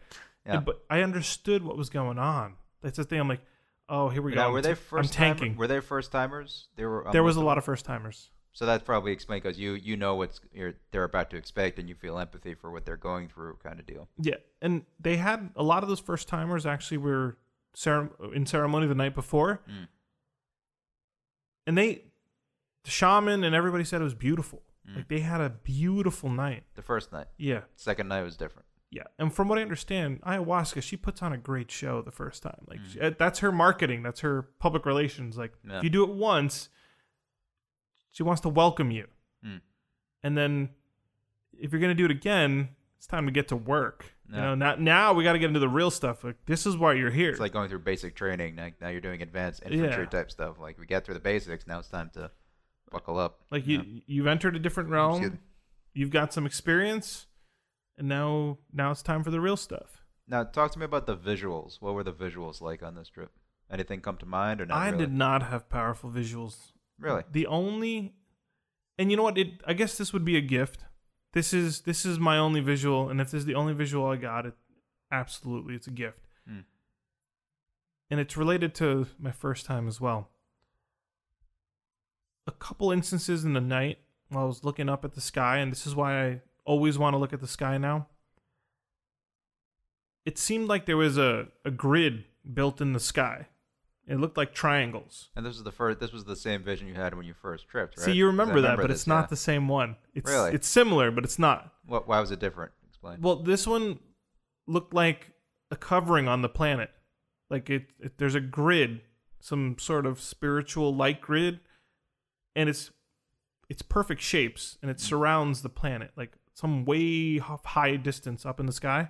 Yeah. And- but I understood what was going on. That's the thing. I'm like, oh, here we go. Now, I'm were they I'm first timer- tanking. Were they first timers? They were. there was a lot of first timers. So that's probably explained because you you know what's you're, they're about to expect and you feel empathy for what they're going through, kind of deal. Yeah, and they had a lot of those first timers actually were in ceremony the night before, Mm. And they, the shaman and everybody said it was beautiful. Mm. Like they had a beautiful night. The first night, Yeah, second night was different. yeah. And from what I understand, ayahuasca she puts on a great show the first time. Like Mm. she- uh, that's her marketing. That's her public relations. Like Yeah. if you do it once, she wants to welcome you, Mm. and then if you're gonna do it again, it's time to get to work. You Yeah. know, now now we got to get into the real stuff. Like this is why you're here. It's like going through basic training. Now, now you're doing advanced infantry Yeah. type stuff. Like we get through the basics. Now it's time to buckle up. Like Yeah. you, you've entered a different realm. You've got some experience, and now, now it's time for the real stuff. Now talk to me about the visuals. What were the visuals like on this trip? Anything come to mind or not? I really? did not have powerful visuals. Really? The only, and you know what? It, I guess this would be a gift. This is this is my only visual, and if this is the only visual I got, it absolutely it's a gift. Hmm. And it's related to my first time as well. A couple instances in the night while I was looking up at the sky, and this is why I always want to look at the sky now. It seemed like there was a, a grid built in the sky. It looked like triangles. And this was the first. This was the same vision you had when you first tripped, right? See, you I remember that, but this, it's not yeah. the same one. It's Really? it's similar, but it's not. What? Why was it different? Explain. Well, this one looked like a covering on the planet. Like it, it there's a grid, some sort of spiritual light grid, and it's it's perfect shapes and it mm. surrounds the planet like some way high distance up in the sky.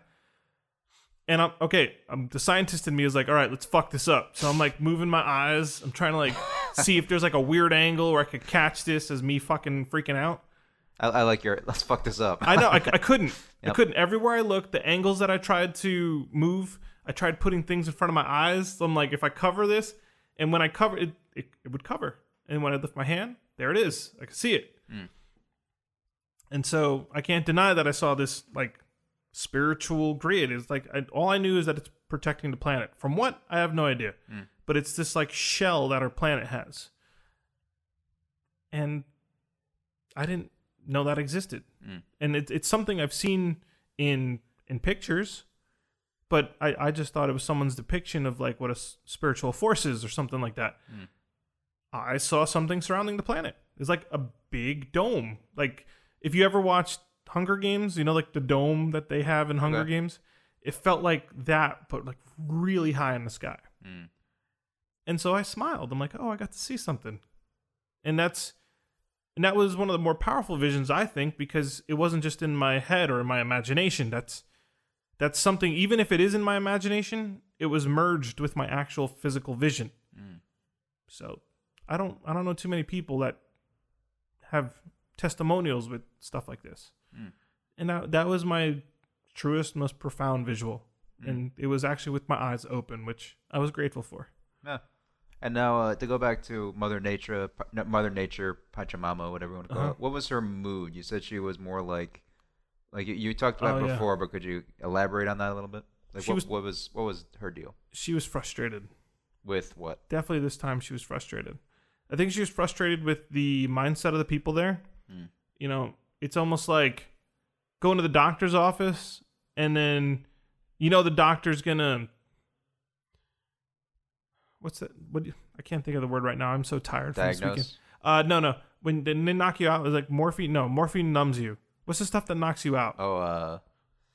And I'm okay. I'm the scientist in me is like, all right, let's fuck this up. So I'm like moving my eyes. I'm trying to like see if there's like a weird angle where I could catch this as me fucking freaking out. I, I like your. Let's fuck this up. I know. I, I couldn't. I couldn't. Everywhere I looked, the angles that I tried to move, I tried putting things in front of my eyes. So I'm like, if I cover this, and when I cover it, it, it would cover. And when I lift my hand, there it is. I could see it. Mm. And so I can't deny that I saw this like spiritual grid. It's like I, all I knew is that it's protecting the planet. From what I have no idea, Mm. but it's this like shell that our planet has. And I didn't know that existed Mm. and it, it's something I've seen in in pictures, but I, I just thought it was someone's depiction of like what a s- spiritual force is or something like that. Mm. I saw something surrounding the planet. It's like a big dome. Like if you ever watched Hunger Games, you know, like the dome that they have in Hunger Okay. Games. It felt like that, but like really high in the sky. Mm. And so I smiled. I'm like, oh, I got to see something. And that's and that was one of the more powerful visions, I think, because it wasn't just in my head or in my imagination. That's that's something even if it is in my imagination, it was merged with my actual physical vision. Mm. So I don't I don't know too many people that have testimonials with stuff like this. Mm. And that, that was my truest, most profound visual. and it was actually with my eyes open, which I was grateful for. Yeah. And now uh, to go back to Mother Nature, Mother Nature, Pachamama, whatever you want to call Uh-huh. it. What was her mood? You said she was more like, like you, you talked about Oh, it yeah. before, but could you elaborate on that a little bit? Like what, was- what was what was her deal She was frustrated. with what? Definitely this time she was frustrated. I think she was frustrated with the mindset of the people there. Hmm. You know, it's almost like going to the doctor's office and then you know the doctor's gonna what's that what do I can't think of the word right now. I'm so tired from this weekend. Diagnose. Uh no no. When they they knock you out, it's like morphine no, morphine numbs you. What's the stuff that knocks you out? Oh, uh,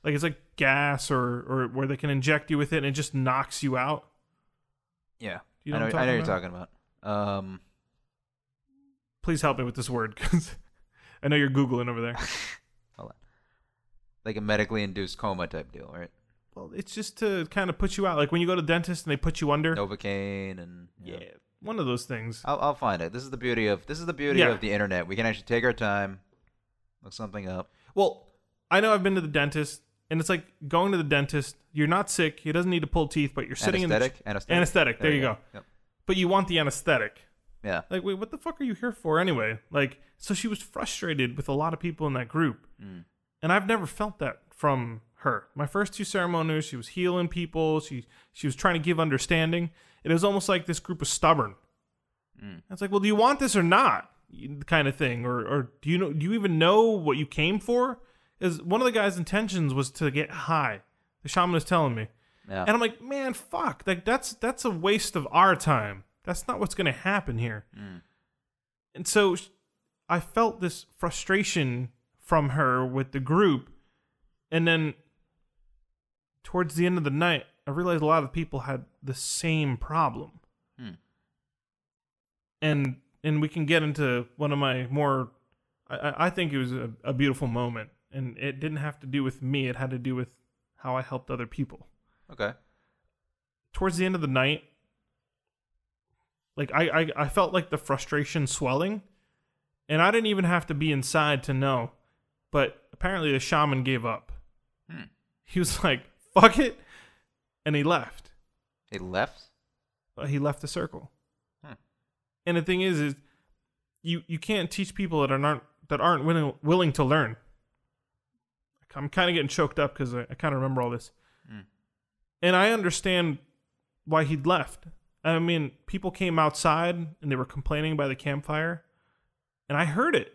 Like it's like gas or or where they can inject you with it and it just knocks you out. yeah. You know I know, what I know you're talking about. Um, Please help me with this word because I know you're googling over there. hold on. Like a medically induced coma type deal, right? Well, it's just to kind of put you out. Like when you go to the dentist and they put you under. Novocaine and Yeah, one of those things. I'll, I'll find it. This is the beauty of this is the beauty Yeah. of the internet. We can actually take our time, look something up. Well, I know I've been to the dentist, and it's like going to the dentist. You're not sick. He doesn't need to pull teeth, but you're sitting Anesthetic, in the anesthetic, anesthetic. There, you go. Yep. But you want the anesthetic. Yeah. Like, wait, what the fuck are you here for anyway? Like, so she was frustrated with a lot of people in that group, Mm. and I've never felt that from her. My first two ceremonies, she was healing people. She she was trying to give understanding. It was almost like this group was stubborn. Mm. It's like, well, do you want this or not? Kind of thing, or or do you know? Do you even know what you came for? Is one of the guy's intentions was to get high. The shaman was telling me, Yeah. and I'm like, man, fuck, like that's that's a waste of our time. That's not what's gonna happen here. Mm. And so I felt this frustration from her with the group. And then towards the end of the night, I realized a lot of people had the same problem. Hmm. And and we can get into one of my more I- I, I think it was a, a beautiful moment. And it didn't have to do with me, it had to do with how I helped other people Okay. towards the end of the night, like I, I, I felt like the frustration swelling, and I didn't even have to be inside to know. But apparently, the shaman gave up. Hmm. He was like, "Fuck it," and he left. He left. Uh, He left the circle. Hmm. And the thing is, is you you can't teach people that aren't that aren't willing willing to learn. I'm kind of getting choked up because I, I kind of remember all this, Hmm. and I understand why he'd left. I mean, people came outside and they were complaining by the campfire, and I heard it,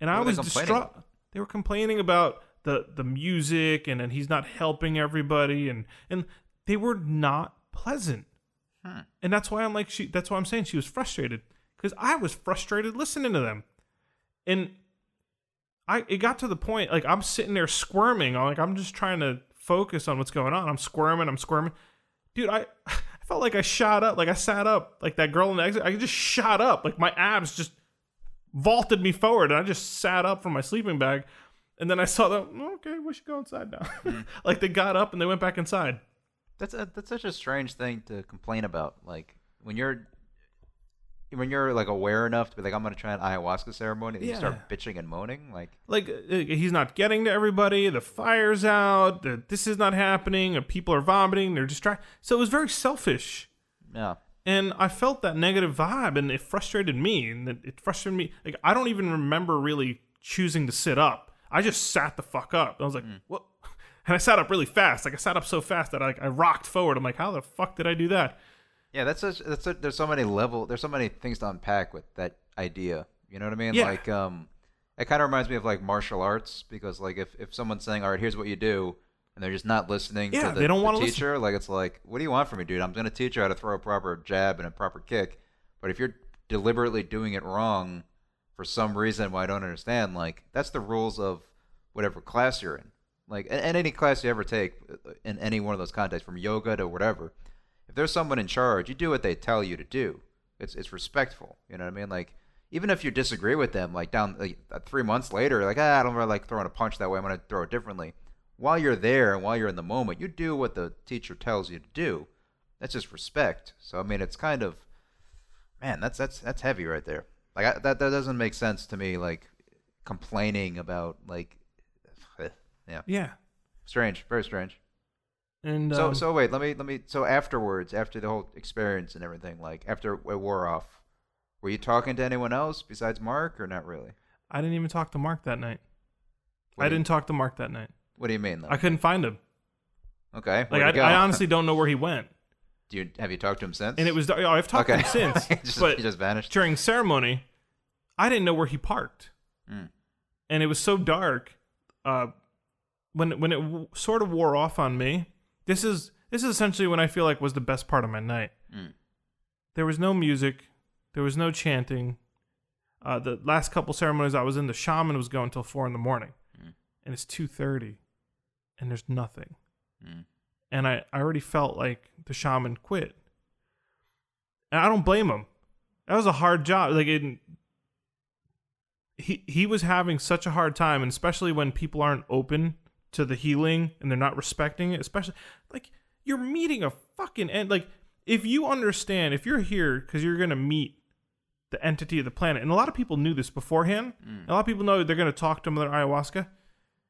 and I What were was they distraught. They were complaining about the the music and and he's not helping everybody, and and they were not pleasant. Hmm. And that's why I'm like she that's why I'm saying she was frustrated cuz I was frustrated listening to them. And I it got to the point like I'm sitting there squirming. I'm like I'm just trying to focus on what's going on. I'm squirming, I'm squirming. Dude, I I felt like I shot up, like I sat up, like that girl in the exit. I just shot up, like my abs just vaulted me forward, and I just sat up from my sleeping bag. And then I saw them. Oh, okay, we should go inside now. Hmm. like they got up and they went back inside. That's a, that's such a strange thing to complain about. Like when you're when you're like aware enough to be like, I'm gonna try an ayahuasca ceremony, and you start bitching and moaning. Like, like uh, he's not getting to everybody the fire's out this is not happening uh, people are vomiting they're distracted so it was very selfish. Yeah, and i felt that negative vibe and it frustrated me and it, it frustrated me like i don't even remember really choosing to sit up. I just sat the fuck up. I was like what and i sat up really fast like i sat up so fast that I, like, I rocked forward. I'm like how the fuck did i do that yeah. That's such that's a, there's so many level. There's so many things to unpack with that idea. You know what I mean? Yeah. Like, um, it kind of reminds me of like martial arts because like if if someone's saying, all right, here's what you do. And they're just not listening Yeah, to the, they don't the wanna listen. teacher. Like it's like, what do you want from me, dude? I'm gonna teach you how to throw a proper jab and a proper kick. But if you're deliberately doing it wrong for some reason why I don't understand, like that's the rules of whatever class you're in. Like in, in any class you ever take, uh, in any one of those contexts, from yoga to whatever, if there's someone in charge, you do what they tell you to do. It's it's respectful. You know what I mean? Like even if you disagree with them, like down like, uh, three months later, like ah, I don't really like throwing a punch that way. I'm gonna throw it differently. While you're there and while you're in the moment, you do what the teacher tells you to do. That's just respect. So I mean, it's kind of man, that's that's that's heavy right there. Like I, that that doesn't make sense to me. Like complaining about like yeah, yeah strange, very strange. And So um, so wait, let me let me. So afterwards, after the whole experience and everything, like after it wore off, were you talking to anyone else besides Mark, or not really? I didn't even talk to Mark that night. What I didn't talk to Mark that night. What do you mean though? I couldn't find him. okay. Like I. I honestly don't know where he went. do you have you talked to him since? And it was oh, I've talked okay. to him since, he just, but he just vanished. during ceremony, I didn't know where he parked, Mm. and it was so dark. Uh, when when it w- sort of wore off on me, this is this is essentially when I feel like was the best part of my night. Mm. There was no music, there was no chanting. Uh, the last couple ceremonies I was in, the shaman was going till four in the morning, Mm. and it's two thirty, and there's nothing. Mm. And I, I already felt like the shaman quit, and I don't blame him. That was a hard job. Like it, he he was having such a hard time, and especially when people aren't open to the healing and they're not respecting it, especially like you're meeting a fucking end. Like if you understand, if you're here because you're gonna meet the entity of the planet, and a lot of people knew this beforehand. A lot of people know they're gonna talk to them about ayahuasca,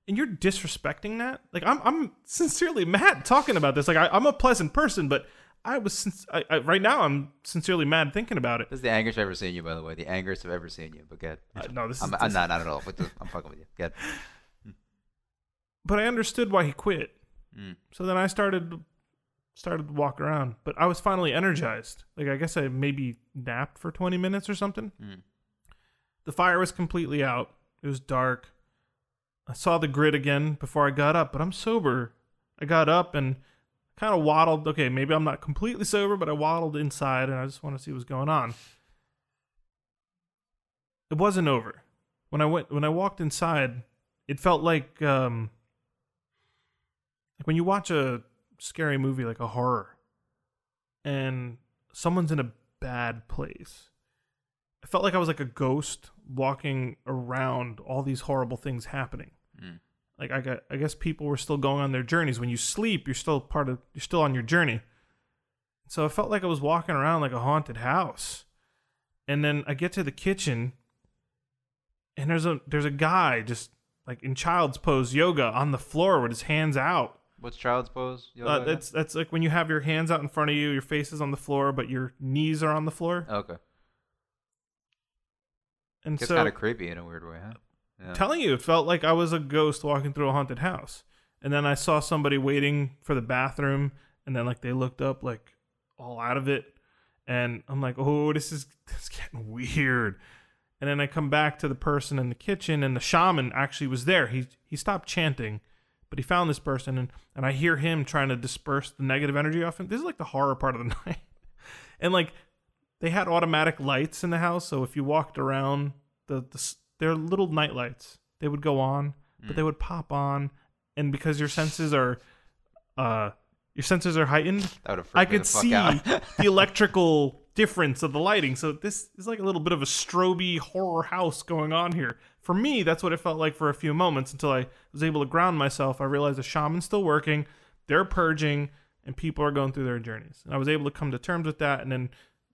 and you're disrespecting that. Like I'm I'm sincerely mad talking about this. Like I, I'm a pleasant person, but I was since I, I, right now I'm sincerely mad thinking about it. This is the angriest I've ever seen you, by the way. The angriest I've ever seen you. But good. Uh, no, this is I'm, this- I'm not not at all. But I'm fucking with you. Good. but I understood why he quit. Mm. So then I started started to walk around, but I was finally energized. Like I guess I maybe napped for 20 minutes or something. Mm. The fire was completely out. It was dark. I saw the grid again before I got up, but I'm sober. I got up and kind of waddled. Okay, maybe I'm not completely sober, but I waddled inside and I just want to see what's going on. It wasn't over. When I went when I walked inside, it felt like um like when you watch a scary movie like a horror and someone's in a bad place. I felt like I was like a ghost walking around all these horrible things happening. Mm. Like I got I guess people were still going on their journeys. When you sleep, you're still part of you're still on your journey. So I felt like I was walking around like a haunted house. And then I get to the kitchen and there's a there's a guy just like in child's pose yoga on the floor with his hands out. What's child's pose? Uh, that's that's like when you have your hands out in front of you, your face is on the floor, but your knees are on the floor. okay. And It's so, kind of creepy in a weird way, huh? Yeah. telling you, it felt like I was a ghost walking through a haunted house. And then I saw somebody waiting for the bathroom, and then like they looked up like all out of it, and I'm like, oh, this is this is getting weird. And then I come back to the person in the kitchen, and the shaman actually was there. He he stopped chanting, but he found this person, and and I hear him trying to disperse the negative energy off him. This is like the horror part of the night, and like they had automatic lights in the house, so if you walked around the, the they're little night lights. They would go on, but they would pop on, and because your senses are, uh, your senses are heightened, That would have I could the see the electrical difference of the lighting. So this is like a little bit of a stroby horror house going on here. For me, that's what it felt like for a few moments until I was able to ground myself. I realized the shaman's still working, they're purging, and people are going through their journeys. And I was able to come to terms with that, and then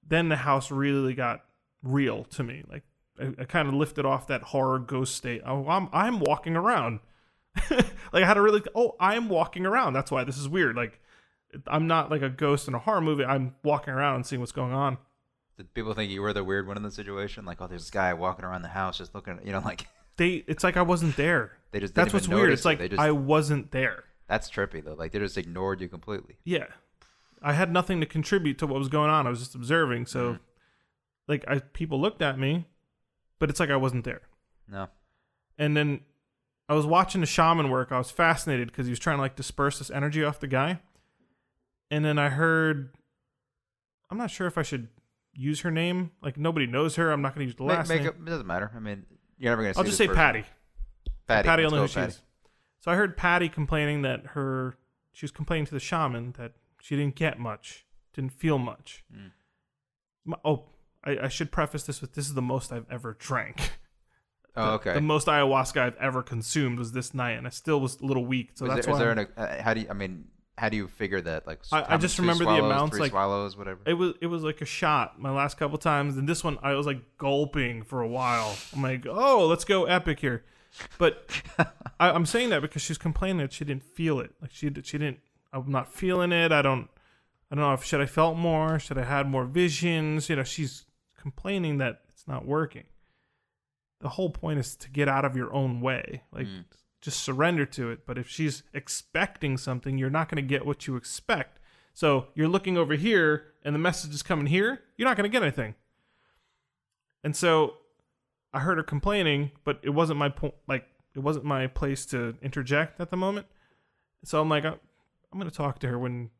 then the house really got real to me. Like I, I kind of lifted off that horror ghost state. Oh, I'm I'm walking around. like I had to really oh I'm walking around. That's why this is weird. Like I'm not like a ghost in a horror movie. I'm walking around and seeing what's going on. Did people think you were the weird one in the situation? Like, oh, there's this guy walking around the house just looking, you know, like They it's like I wasn't there. they just That's what's weird. It's like just, I wasn't there. that's trippy though. Like they just ignored you completely. Yeah. I had nothing to contribute to what was going on. I was just observing. So Mhm. like I people looked at me, but it's like I wasn't there. No. And then I was watching the shaman work. I was fascinated because he was trying to like disperse this energy off the guy. And then I heard, I'm not sure if I should use her name. Like nobody knows her. I'm not going to use the last make name. it, it doesn't matter. I mean, you're never gonna. See I'll just say person. Patty. Patty. Patty will know who she Patty. is. So I heard Patty complaining that her she was complaining to the shaman that she didn't get much, didn't feel much. Mm. My- oh, I, I should preface this with this is the most I've ever drank. Oh, okay. The most ayahuasca I've ever consumed was this night, and I still was a little weak. So is that's there, is why there I'm- an, uh, how do you? I mean, how do you figure that? Like, I- I just remember the swallows, amounts, three like- swallows, whatever. it was it was like a shot my last couple times, and this one I was like gulping for a while. I'm like, oh, let's go epic here. But I, I'm saying that because she's complaining that she didn't feel it. Like she she didn't I'm not feeling it. I don't I don't know if should I felt more, should I had more visions, you know, she's complaining that it's not working. The whole point is to get out of your own way. Like Mm. Just surrender to it. But if she's expecting something, you're not going to get what you expect. So you're looking over here and the message is coming here, you're not going to get anything. And so I heard her complaining, but it wasn't my point. Like it wasn't my place to interject at the moment. So I'm like, I'm going to talk to her when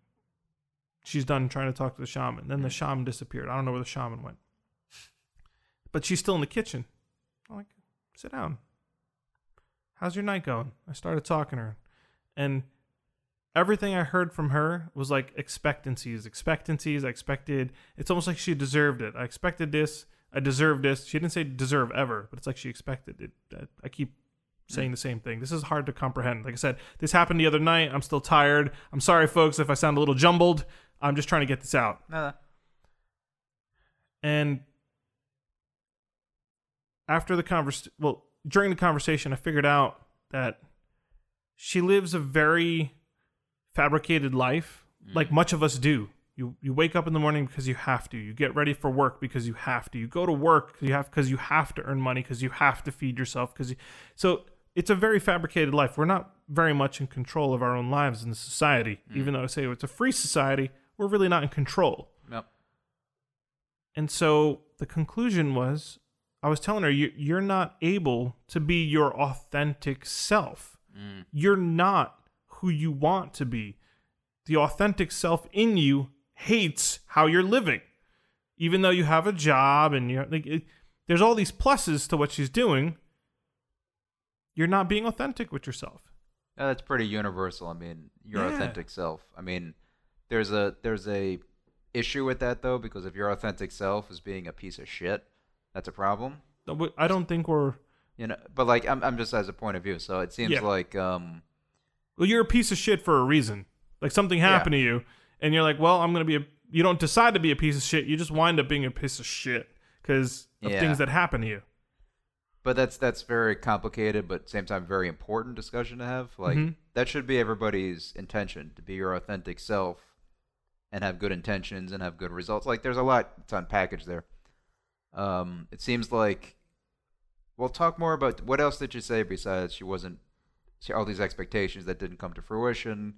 she's done trying to talk to the shaman. Then the mm. shaman disappeared. I don't know where the shaman went. But she's still in the kitchen. I'm like, sit down. How's your night going? I started talking to her. And everything I heard from her was like expectancies, expectancies. I expected, it's almost like she deserved it. I expected this. I deserved this. She didn't say deserve ever, but it's like she expected it. I- I keep hmm. saying the same thing. This is hard to comprehend. Like I said, this happened the other night. I'm still tired. I'm sorry, folks, if I sound a little jumbled. I'm just trying to get this out. No. And after the convers well, during the conversation, I figured out that she lives a very fabricated life, mm. like much of us do. You you wake up in the morning because you have to. You get ready for work because you have to. You go to work because you have because you have to earn money because you have to feed yourself because you, so it's a very fabricated life. We're not very much in control of our own lives in society. Mm. Even though I say it's a free society, we're really not in control. Yep. And so the conclusion was I was telling her, you, you're not able to be your authentic self. Mm. You're not who you want to be. The authentic self in you hates how you're living. Even though you have a job and you're like, it, there's all these pluses to what she's doing, you're not being authentic with yourself. That's pretty universal. I mean, your Yeah. authentic self. I mean, there's a there's a issue with that though because if your authentic self is being a piece of shit, that's a problem. I don't think we're. You know, but like I'm I'm just as a point of view. So it seems Yeah. like um Well, you're a piece of shit for a reason. Like something happened to you, and you're like, well, I'm gonna be a. You don't decide to be a piece of shit. You just wind up being a piece of shit because of Yeah. things that happen to you. but that's that's very complicated but same time very important discussion to have. Like Mhm. that should be everybody's intention to be your authentic self and have good intentions and have good results. Like there's a lot to unpackage there. Um it seems like we'll talk more about what else did you say besides she wasn't she, all these expectations that didn't come to fruition.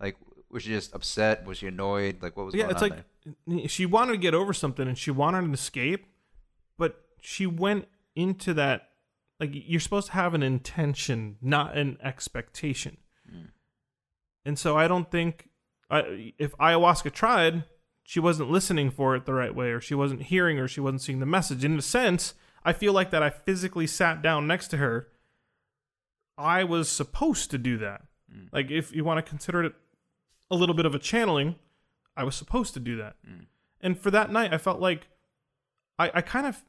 Like was she just upset? Was she annoyed? Like what was yeah, going it's on like there? she wanted to get over something and she wanted an escape, but she went into that like you're supposed to have an intention, not an expectation. Mm. And so I don't think I, if ayahuasca tried, she wasn't listening for it the right way, or she wasn't hearing, or she wasn't seeing the message. In a sense, I feel like that I physically sat down next to her. I was supposed to do that. Mm. Like, if you want to consider it a little bit of a channeling, I was supposed to do that. Mm. And for that night, I felt like I, I kind of,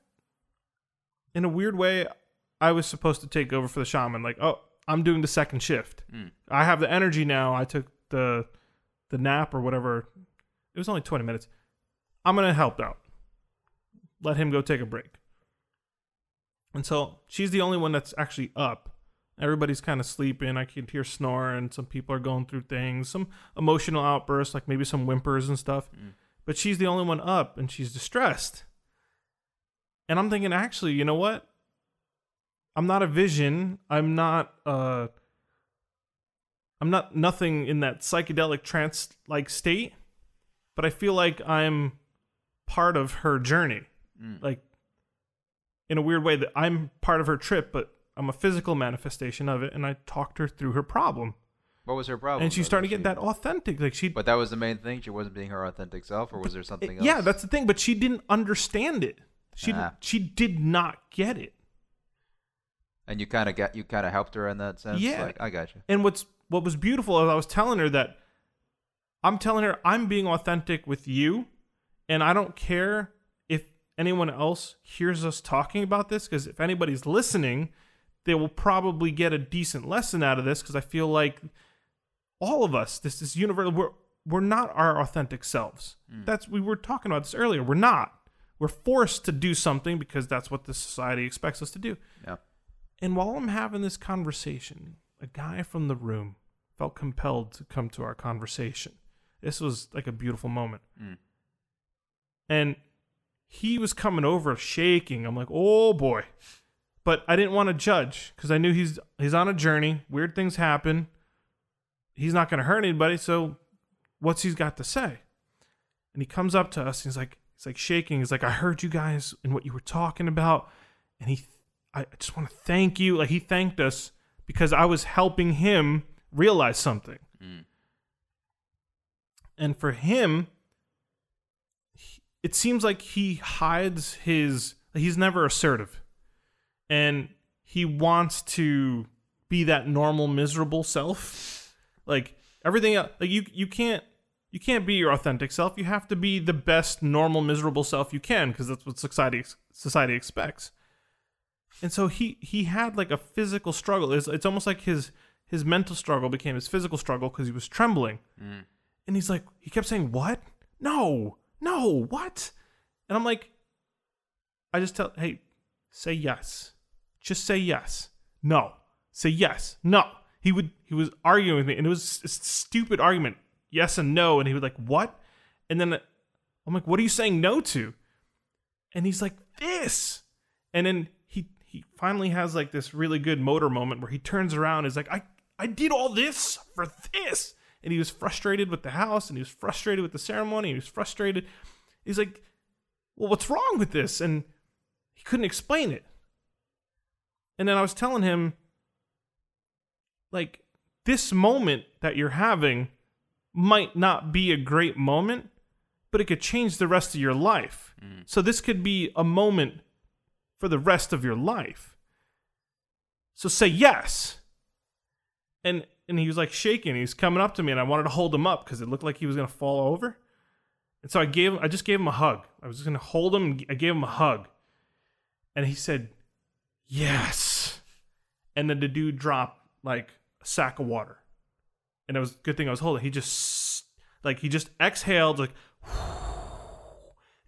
in a weird way, I was supposed to take over for the shaman. Like, oh, I'm doing the second shift. Mm. I have the energy now. I took the the nap or whatever. It was only 20 minutes. I'm gonna help out. Let him go take a break. And so she's the only one that's actually up. Everybody's kind of sleeping. I can hear snoring. Some people are going through things, some emotional outbursts, like maybe some whimpers and stuff. Mm. But she's the only one up and she's distressed. And I'm thinking, actually, you know what? I'm not a vision. I'm not uh I'm not nothing in that psychedelic trance like state, but I feel like I'm part of her journey. Mm. Like in a weird way that I'm part of her trip, but I'm a physical manifestation of it and I talked her through her problem. What was her problem? and she's starting to get that authentic. Like she But that was the main thing. She wasn't being her authentic self, or was there something else? Yeah, that's the thing, but she didn't understand it. She Ah. she did not get it. And you kind of got you kind of helped her in that sense. Yeah. like, I got you. And what's what was beautiful is I was telling her that I'm telling her I'm being authentic with you, and I don't care if anyone else hears us talking about this because if anybody's listening, they will probably get a decent lesson out of this because I feel like all of us, this is universal. We're we're not our authentic selves. Hmm. That's we were talking about this earlier. We're not. We're forced to do something because that's what the society expects us to do. Yeah. And while I'm having this conversation, a guy from the room felt compelled to come to our conversation. This was like a beautiful moment. Mm. And he was coming over shaking. I'm like, "Oh boy." But I didn't want to judge cuz I knew he's he's on a journey. Weird things happen. He's not going to hurt anybody, so what's he's got to say? And he comes up to us and he's like he's like shaking. He's like, "I heard you guys and what you were talking about." And he I just want to thank you. Like he thanked us because I was helping him realize something. Mm. And for him, it seems like he hides his. He's never assertive, and he wants to be that normal, miserable self. Like everything, el- like you, you can't. You can't be your authentic self. You have to be the best normal miserable self you can because that's what society society expects. And so he he had like a physical struggle. It's, it's almost like his his mental struggle became his physical struggle because he was trembling. Mm. And he's like, he kept saying, "What? No, no, what?" And I'm like, I just tell, hey, say yes, just say yes. No, say yes. No. He would he was arguing with me, and it was a stupid argument. Yes and no, and he was like, "What?" And then I'm like, "What are you saying no to?" And he's like, "This." And then he he finally has like this really good motor moment where he turns around and is like, I, I did all this for this. And he was frustrated with the house and he was frustrated with the ceremony. He was frustrated. He's like, Well, what's wrong with this? And he couldn't explain it. And then I was telling him, like, this moment that you're having might not be a great moment, but it could change the rest of your life. Mm. So this could be a moment for the rest of your life. So say yes. And and he was like shaking. He was coming up to me, and I wanted to hold him up because it looked like he was gonna fall over. And so I gave I just gave him a hug. I was just gonna hold him. I gave him a hug, and he said, "Yes." And then the dude dropped like a sack of water, and it was good thing I was holding. He just like he just exhaled like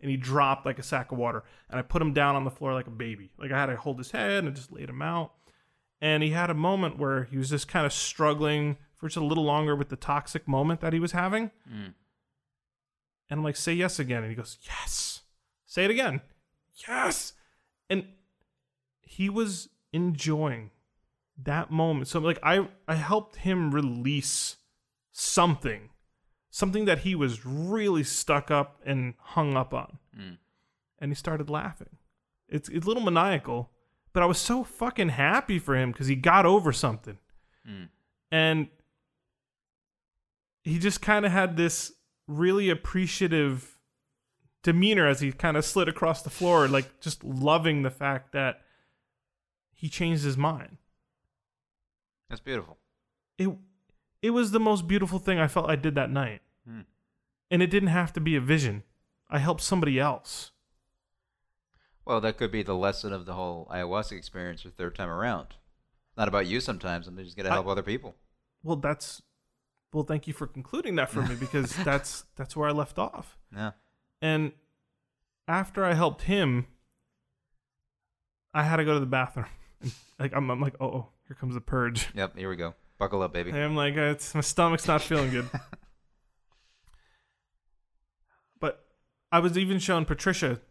and he dropped like a sack of water. And I put him down on the floor like a baby. Like I had to hold his head and just laid him out. And he had a moment where he was just kind of struggling for just a little longer with the toxic moment that he was having. Mm. And I'm like, say yes again. And he goes, yes. Say it again. Yes. And he was enjoying that moment. So like I I helped him release something. Something that he was really stuck up and hung up on. Mm. And he started laughing. It's it's a little maniacal, but I was so fucking happy for him because he got over something. Mm. And he just kind of had this really appreciative demeanor as he kind of slid across the floor, like just loving the fact that he changed his mind. That's beautiful. It it was the most beautiful thing I felt I did that night. Hmm. And it didn't have to be a vision. I helped somebody else. Well, that could be the lesson of the whole ayahuasca experience the third time around. Not about you sometimes, I'm just going to I- help other people. Well, that's well, thank you for concluding that for me because that's that's where I left off. Yeah. And after I helped him, I had to go to the bathroom. Like I'm, I'm like, oh, oh, here comes the purge. Yep. Here we go. Buckle up, baby. And I'm like, it's my stomach's not feeling good. but I was even shown Patricia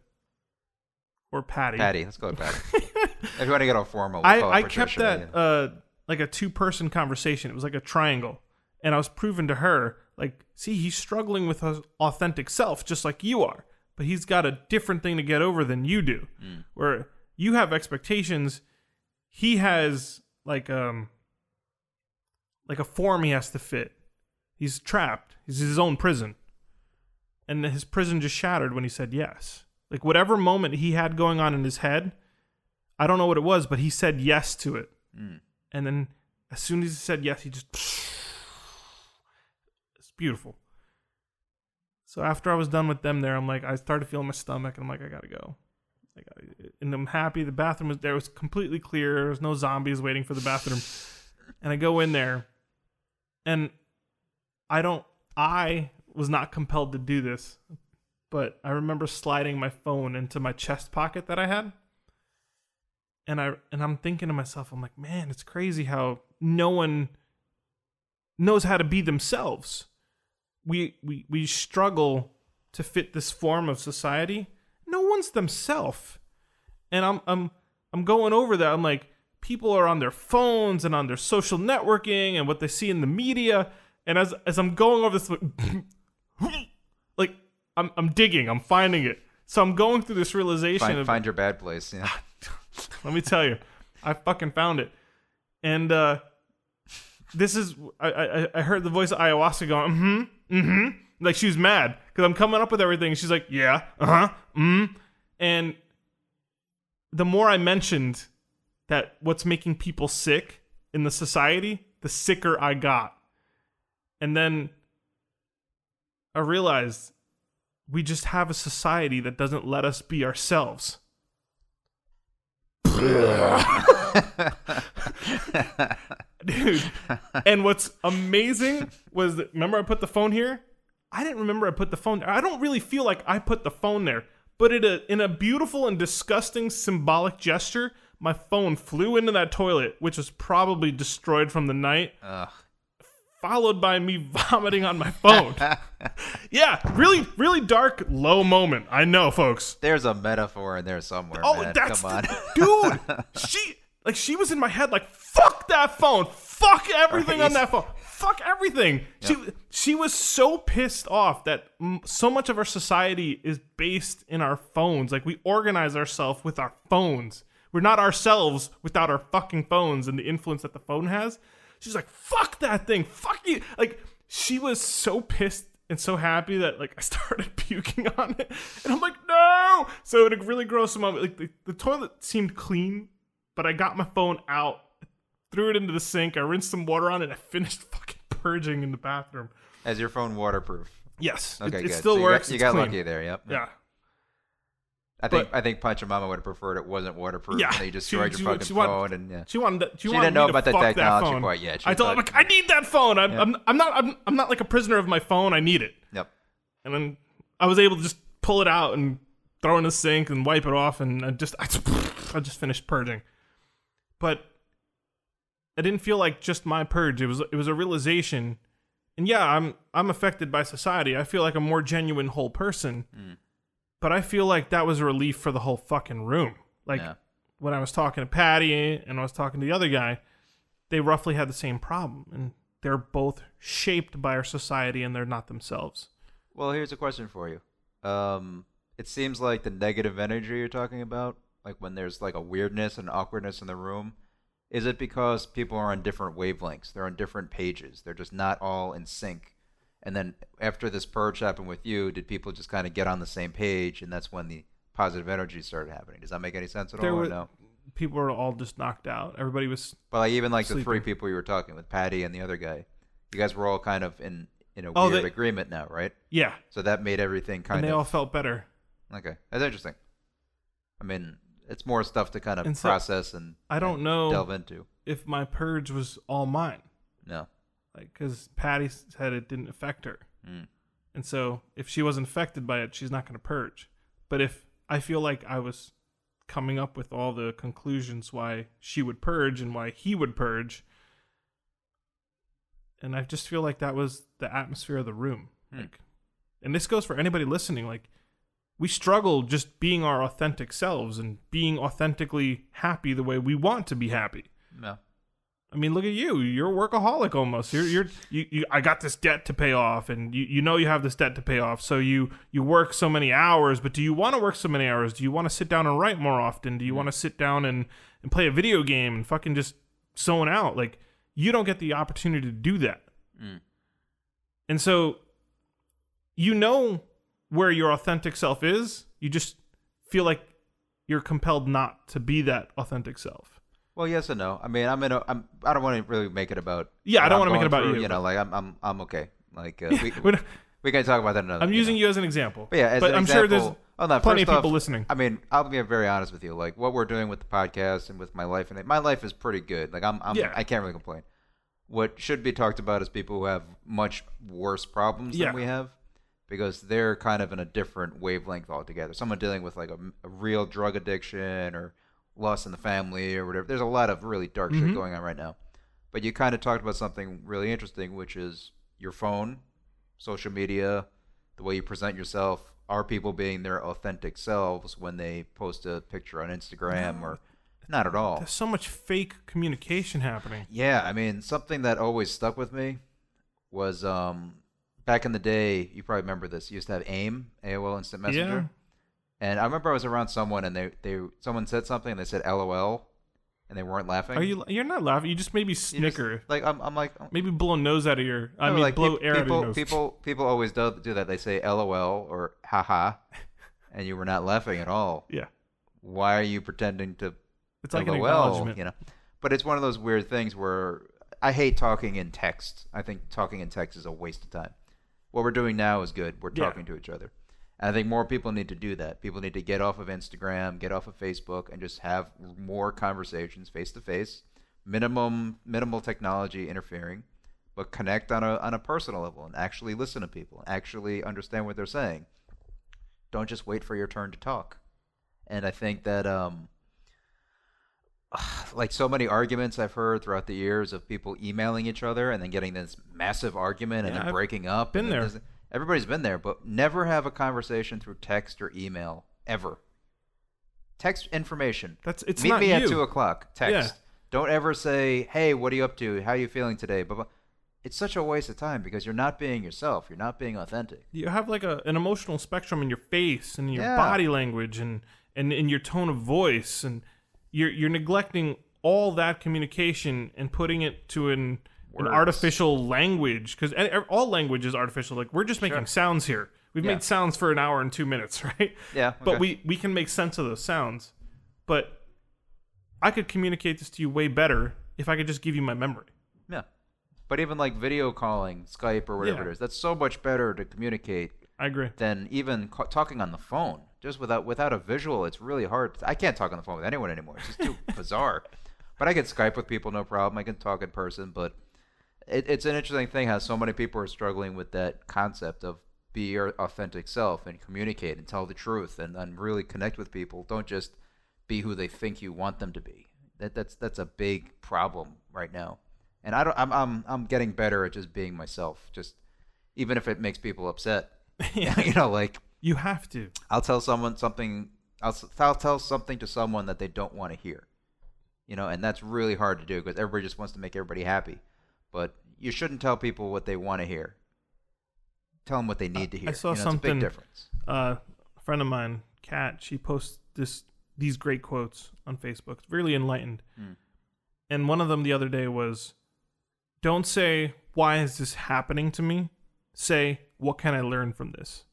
or Patty. Patty. Let's go with Patty. if you want to get all formal, we'll I, I kept that uh like a two person conversation. It was like a triangle. And I was proving to her, like, see, he's struggling with his authentic self, just like you are. But he's got a different thing to get over than you do. Mm. Where you have expectations, he has like um like a form he has to fit. He's trapped. He's his own prison. And his prison just shattered when he said yes. Like whatever moment he had going on in his head, I don't know what it was, but he said yes to it. Mm. And then as soon as he said yes, he just it's beautiful. So after I was done with them there, I'm like, I started feeling my stomach, and I'm like, I gotta go. I gotta, and I'm happy. The bathroom was there; it was completely clear. There was no zombies waiting for the bathroom. and I go in there, and I don't. I was not compelled to do this, but I remember sliding my phone into my chest pocket that I had and I and I'm thinking to myself, I'm like, man, it's crazy how no one knows how to be themselves. We we we struggle to fit this form of society. No one's themselves. And I'm I'm I'm going over that. I'm like, people are on their phones and on their social networking and what they see in the media. And as as I'm going over this, I'm I'm digging, I'm finding it. So I'm going through this realization Find, of find your bad place. Yeah. let me tell you, I fucking found it. And uh this is I I, I heard the voice of ayahuasca going, mm-hmm, mm-hmm. Like she was mad because I'm coming up with everything. She's like, yeah, uh-huh, mm. And the more I mentioned that what's making people sick in the society, the sicker I got. And then I realized we just have a society that doesn't let us be ourselves. Dude. And what's amazing was that remember I put the phone here? I didn't remember I put the phone there. I don't really feel like I put the phone there. But in a, uh, in a beautiful and disgusting symbolic gesture, my phone flew into that toilet, which was probably destroyed from the night, Ugh. Followed by me vomiting on my phone. yeah, really, really dark, low moment. I know, folks. There's a metaphor in there somewhere. Oh, man. that's Come on. the- dude. She like she was in my head like fuck that phone, fuck everything on that phone, fuck everything. She she was so pissed off that so much of our society is based in our phones. Like we organize ourselves with our phones. We're not ourselves without our fucking phones and the influence that the phone has. She's like fuck that thing, fuck you. Like she was so pissed and so happy that like I started puking on it, and I'm like, no. So it really gross moment. Like the, the toilet seemed clean, but I got my phone out, threw it into the sink, I rinsed some water on it, and I finished fucking purging in the bathroom. Is your phone waterproof? Yes, it- Okay, it, good. still So you works. Got, you got lucky there. Yep. Yeah, I think But- I think Pachamama would have preferred it wasn't waterproof. Yeah, and they just she- destroyed she- your fucking she phone and yeah. she wanted. To, she, She wanted didn't know about the that technology quite yet. She I told her like, I need that phone. I'm, Yeah. I'm, I'm not. I'm, I'm not like a prisoner of my phone. I need it. Yep. And then I was able to just pull it out and throw it in the sink and wipe it off, and I just I, I just finished purging. But I didn't feel like just my purge. It was it was a realization. And yeah, I'm I'm affected by society. I feel like a more genuine whole person. Mm. But I feel like that was a relief for the whole fucking room. Like Yeah. when I was talking to Patty and I was talking to the other guy, they roughly had the same problem, and they're both shaped by our society, and they're not themselves. Well, here's a question for you. Um, it seems like the negative energy you're talking about, like when there's like a weirdness and awkwardness in the room, is it because people are on different wavelengths? They're on different pages. They're just not all in sync. And then after this purge happened with you, did people just kind of get on the same page, and that's when the positive energy started happening? Does that make any sense at There all? were- no? People were all just knocked out. Everybody was But like even like the three people you were talking with, Patty and the other guy, you guys were all kind of in in a Oh, weird they- agreement now, right? yeah, So that made everything kind and they of all felt better. Okay, that's interesting. I mean, it's more stuff to kind of And so- process and I don't and know delve into. if my purge was all mine, No, like because Patty said it didn't affect her, Mm. and so if she wasn't affected by it, she's not going to purge. But if I feel like I was coming up with all the conclusions why she would purge and why he would purge, and I just feel like that was the atmosphere of the room. Hmm. Like, and this goes for anybody listening. Like, we struggle just being our authentic selves and being authentically happy the way we want to be happy. no. I mean, look at you. You're a workaholic almost. You're you're you, you I got this debt to pay off and you, you know you have this debt to pay off. So you you work so many hours, but do you want to work so many hours? Do you want to sit down and write more often? Do you want to sit down and and play a video game and fucking just zone out? Like you don't get the opportunity to do that. Mm. And so you know where your authentic self is. You just feel like you're compelled not to be that authentic self. Well, yes and no. I mean, I'm in a. I'm. I don't want to really make it about. Yeah, I don't wanna make it about through, you, You know, like I'm. I'm. I'm okay. Like uh, we, We're we can talk about that another. I'm you using know. you as an example. But yeah, as but an I'm sure there's example- oh, no, plenty of people off, listening. I mean, I'll be very honest with you. Like what we're doing with the podcast and with my life, and my life is pretty good. Like I'm. I'm Yeah. I can't really complain. What should be talked about is people who have much worse problems Yeah. than we have, because they're kind of in a different wavelength altogether. Someone dealing with like a, a real drug addiction or loss in the family or whatever. There's a lot of really dark shit Mhm. going on right now. But you kind of talked about something really interesting, which is your phone, social media, the way you present yourself. Are people being their authentic selves when they post a picture on Instagram or not at all? There's so much fake communication happening. Yeah, I mean, something that always stuck with me was um, back in the day. You probably remember this. You used to have AIM, AOL Instant Messenger, and I remember I was around someone and they they someone said something and they said LOL, and they weren't laughing. Are you? You're not laughing. You just maybe You just- snicker. like I'm, I'm like maybe blow nose out of your. I no, mean, like blow peop- air out of people your nose. people people always do do that. They say LOL or haha, and you were not laughing at all. Yeah, Why are you pretending to it's like an LOL, acknowledgement. You know, but it's one of those weird things where I hate talking in text. I think talking in text is a waste of time. What we're doing now is good. We're Yeah. talking to each other. And I think more people need to do that. People need to get off of Instagram, get off of Facebook, and just have more conversations face to face. Minimum minimal technology interfering, but connect on a on a personal level and actually listen to people, actually understand what they're saying. Don't just wait for your turn to talk. And I think that um, like so many arguments I've heard throughout the years of people emailing each other and then getting this massive argument and Yeah, then I've breaking up. been there. Everybody's been there, but never have a conversation through text or email ever. Text information. That's it's Meet not me you. at two o'clock. Text. Yeah. Don't ever say, "Hey, what are you up to? How are you feeling today?" Blah. It's such a waste of time because you're not being yourself. You're not being authentic. you have like a, an emotional spectrum in your face and in your Yeah. body language and, and in your tone of voice and you're you're neglecting all that communication and putting it to an an artificial language because all language is artificial like we're just making Sure. sounds here we've Yeah. made sounds for an hour and two minutes right Yeah, but we we can make sense of those sounds but i could communicate this to you way better if i could just give you my memory Yeah. But even like video calling, Skype or whatever Yeah. it is, that's so much better to communicate i agree than even ca- talking on the phone. Just without without a visual, it's really hard. I can't talk on the phone with anyone anymore. It's just too bizarre. But I can Skype with people, no problem. I can talk in person. But it, it's an interesting thing how so many people are struggling with that concept of be your authentic self and communicate and tell the truth and, and really connect with people. Don't just be who they think you want them to be. That that's that's a big problem right now. And I don't. I'm I'm I'm getting better at just being myself. Just even if it makes people upset. yeah. you know, like you have to I'll tell someone something. I'll, I'll tell something to someone that they don't want to hear. You know, and that's really hard to do because everybody just wants to make everybody happy. But you shouldn't tell people what they want to hear. Tell them what they need to hear. I saw you know, It's a something- big difference. uh, a friend of mine, Kat, she posts this these great quotes on Facebook. It's really enlightened. Mm. And one of them the other day was, "Don't say why is this happening to me. Say what can I learn from this."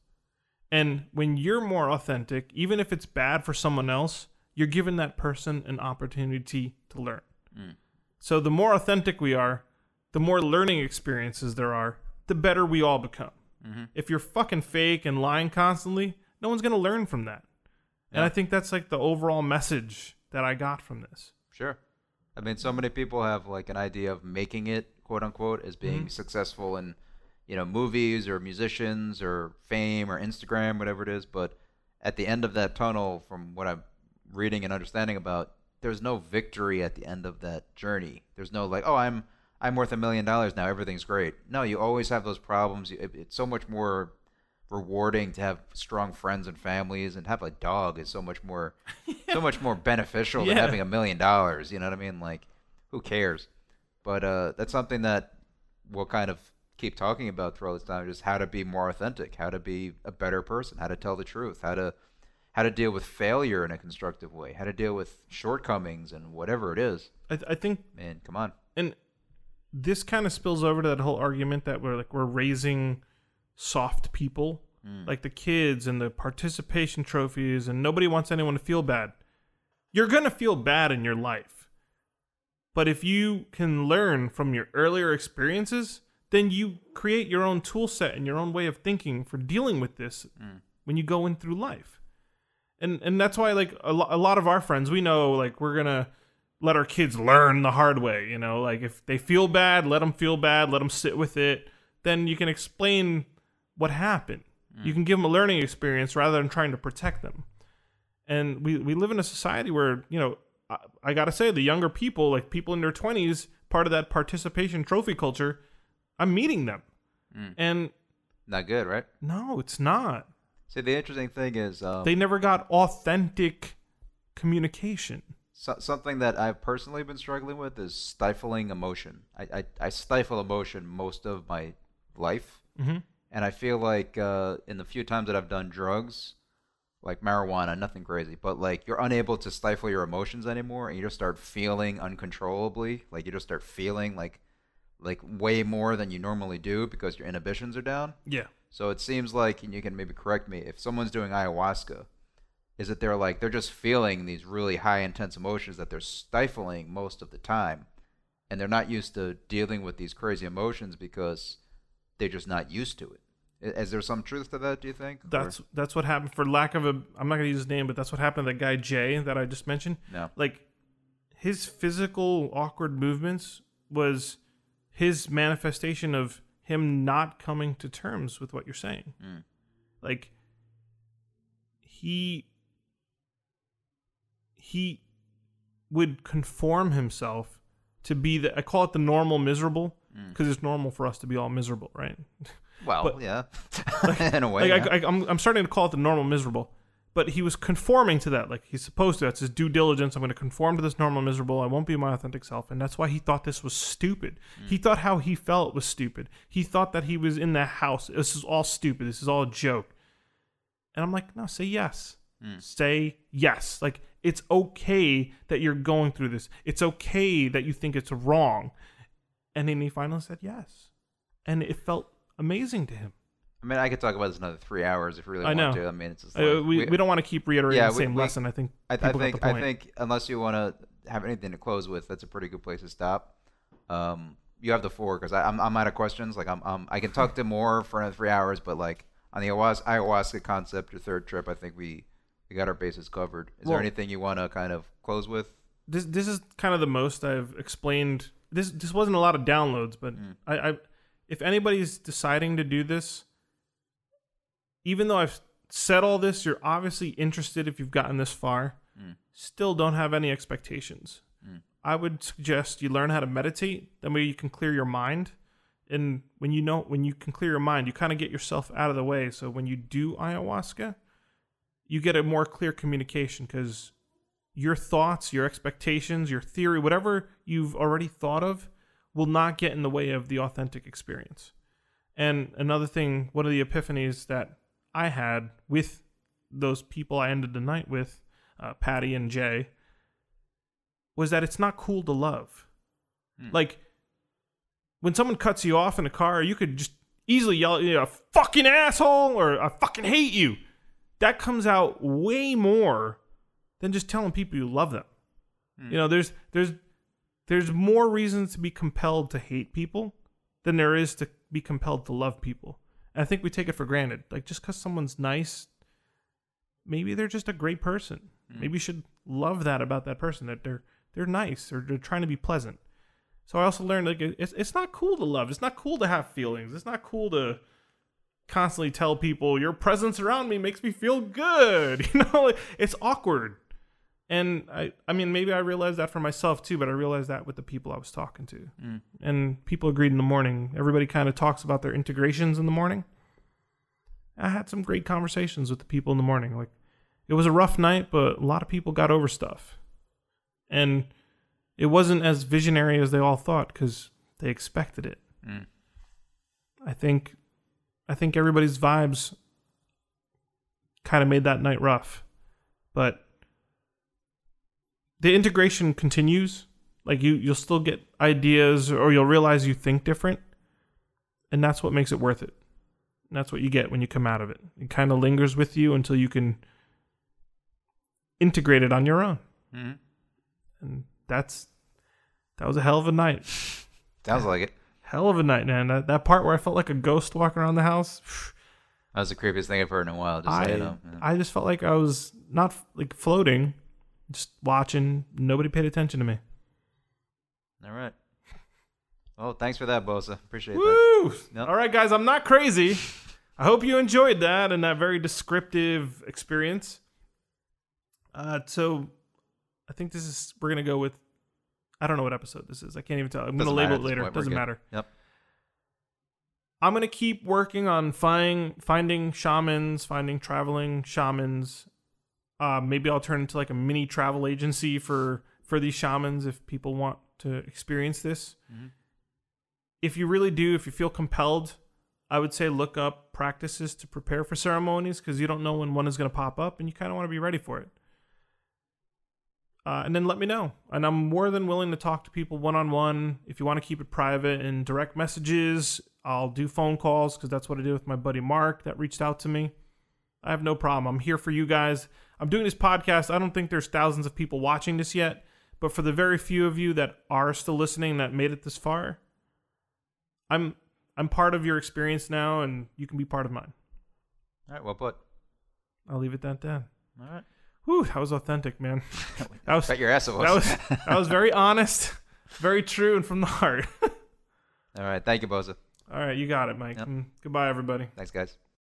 And when you're more authentic, even if it's bad for someone else, you're giving that person an opportunity to learn. Mm. So the more authentic we are, the more learning experiences there are, the better we all become. Mm-hmm. If you're fucking fake and lying constantly, no one's going to learn from that. And I think that's like the overall message that I got from this. Sure. I mean, so many people have like an idea of making it, quote unquote, as being Mhm. successful in, you know, movies or musicians or fame or Instagram, whatever it is. But at the end of that tunnel, from what I'm reading and understanding about, there's no victory at the end of that journey. There's no like, oh, I'm I'm worth a million dollars now, everything's great. No, you always have those problems. It's so much more rewarding to have strong friends and families, and have a dog is so much more so much more beneficial than having a million dollars. You know what I mean? Like, who cares? But uh, that's something that we'll kind of keep talking about throughout this time, just how to be more authentic, how to be a better person, how to tell the truth, how to how to deal with failure in a constructive way, how to deal with shortcomings and whatever it is. I, I think, Man, come on. and this kind of spills over to that whole argument that we're like we're raising soft people, Mm. like the kids and the participation trophies, and nobody wants anyone to feel bad. You're gonna feel bad in your life, but if you can learn from your earlier experiences, then you create your own tool set and your own way of thinking for dealing with this Mm. when you go in through life. And and that's why like a, lo- a lot of our friends, we know like we're going to let our kids learn the hard way, you know, like if they feel bad, let them feel bad, let them sit with it, then you can explain what happened. You can give them a learning experience rather than trying to protect them. And we we live in a society where, you know, I, I got to say the younger people, like people in their 20s, part of that participation trophy culture, I'm meeting them. Mm. And Not good, right? no, it's not. See, the interesting thing is, um, They never got authentic communication. So, something that I've personally been struggling with is stifling emotion. I, I, I stifle emotion most of my life. Mm-hmm. And I feel like uh, in the few times that I've done drugs, like marijuana, nothing crazy, but like you're unable to stifle your emotions anymore, and you just start feeling uncontrollably. Like you just start feeling like, like way more than you normally do because your inhibitions are down. Yeah. So it seems like, and you can maybe correct me, if someone's doing ayahuasca, is that they're like they're just feeling these really high intense emotions that they're stifling most of the time, and they're not used to dealing with these crazy emotions because they're just not used to it is there some truth to that? Do you think? Or- That's that's what happened. For lack of a, I'm not gonna use his name, but that's what happened to that guy Jay that I just mentioned. no. Like his physical awkward movements was his manifestation of him not coming to terms with what you're saying. Mm. Like he he would conform himself to be the I call it the normal miserable Mm. because it's normal for us to be all miserable, right? Well, but- yeah, in a way. like yeah. I, I, I'm, I'm starting to call it the normal miserable but he was conforming to that like he's supposed to that's his due diligence i'm going to conform to this normal miserable i won't be my authentic self and that's why he thought this was stupid he thought how he felt was stupid he thought that he was in the house this is all stupid this is all a joke and i'm like no say yes say yes like it's okay that you're going through this it's okay that you think it's wrong and then he finally said yes and it felt amazing to him I mean, I could talk about this another three hours if you really I want know. to. I mean, it's just Uh, like, we, we, don't want to keep reiterating Yeah, the same we- lesson. I think I, I think I think unless you want to have anything to close with, that's a pretty good place to stop. Um, you have the floor because I'm I'm out of questions. Like I'm, um I can talk to more for another three hours, but like on the ayahuasca, ayahuasca concept, your third trip, I think we we got our bases covered. Is Well- there anything you want to kind of close with? this this is kind of the most I've explained. This this wasn't a lot of downloads, but Mm. I, I if anybody's deciding to do this, even though I've said all this, you're obviously interested if you've gotten this far. Mm. Still don't have any expectations. Mm. I would suggest you learn how to meditate. That way you can clear your mind. And when you know when you can clear your mind, you kind of get yourself out of the way. So when you do ayahuasca, you get a more clear communication because your thoughts, your expectations, your theory, whatever you've already thought of, will not get in the way of the authentic experience. And another thing, one of the epiphanies that I had with those people I ended the night with, uh, Patty and Jay, was that it's not cool to love. Hmm. Like, when someone cuts you off in a car, you could just easily yell, you know, fucking asshole or I fucking hate you. That comes out way more than just telling people you love them. Hmm. You know, there's there's there's more reasons to be compelled to hate people than there is to be compelled to love people. And I think we take it for granted. Like just because someone's nice, maybe they're just a great person. Hmm. Maybe you should love that about that person that they're they're nice or they're trying to be pleasant. So I also learned like it's it's not cool to love. It's not cool to have feelings. It's not cool to constantly tell people your presence around me makes me feel good. You know, it's awkward. And I I mean maybe I realized that for myself too, but I realized that with the people I was talking to. Mm. And people agreed in the morning. Everybody kind of talks about their integrations in the morning. I had some great conversations with the people in the morning. Like it was a rough night, but a lot of people got over stuff. And it wasn't as visionary as they all thought cuz they expected it. Mm. I think I think everybody's vibes kind of made that night rough. But the integration continues. Like you you'll still get ideas or you'll realize you think different. And that's what makes it worth it. And that's what you get when you come out of it. It kind of lingers with you until you can integrate it on your own. hmm And that's that was a hell of a night. Sounds like it. Hell of a night, man. That, that part where I felt like a ghost walking around the house. That was the creepiest thing I've heard in a while. Just I, yeah. I just felt like I was not like floating, just watching. Nobody paid attention to me. All right. Well, thanks for that, Bosa. Appreciate that. Woo! Yep. All right, guys, I'm not crazy. I hope you enjoyed that and that very descriptive experience. Uh, so I think this is we're gonna go with I don't know what episode this is. I can't even tell. I'm going to label it later. Doesn't good. matter. Yep. I'm gonna keep working on find, finding shamans, finding traveling shamans. Uh, maybe I'll turn into like a mini travel agency for for these shamans if people want to experience this. Mhm. If you really do, if you feel compelled, I would say look up practices to prepare for ceremonies because you don't know when one is going to pop up and you kind of want to be ready for it. Uh, and then let me know. And I'm more than willing to talk to people one on one. If you want to keep it private and direct messages, I'll do phone calls because that's what I did with my buddy Mark that reached out to me. I have no problem. I'm here for you guys. I'm doing this podcast. I don't think there's thousands of people watching this yet, but for the very few of you that are still listening that made it this far, I'm I'm part of your experience now, and you can be part of mine. All right. Well put. I'll leave it at that. All right. Whew, that was authentic, man. That was Bet your ass it was. that was that was very honest, very true, and from the heart. All right. Thank you, Boza. All right, you got it, Mike. Yep. Mm, goodbye, everybody. Thanks, guys.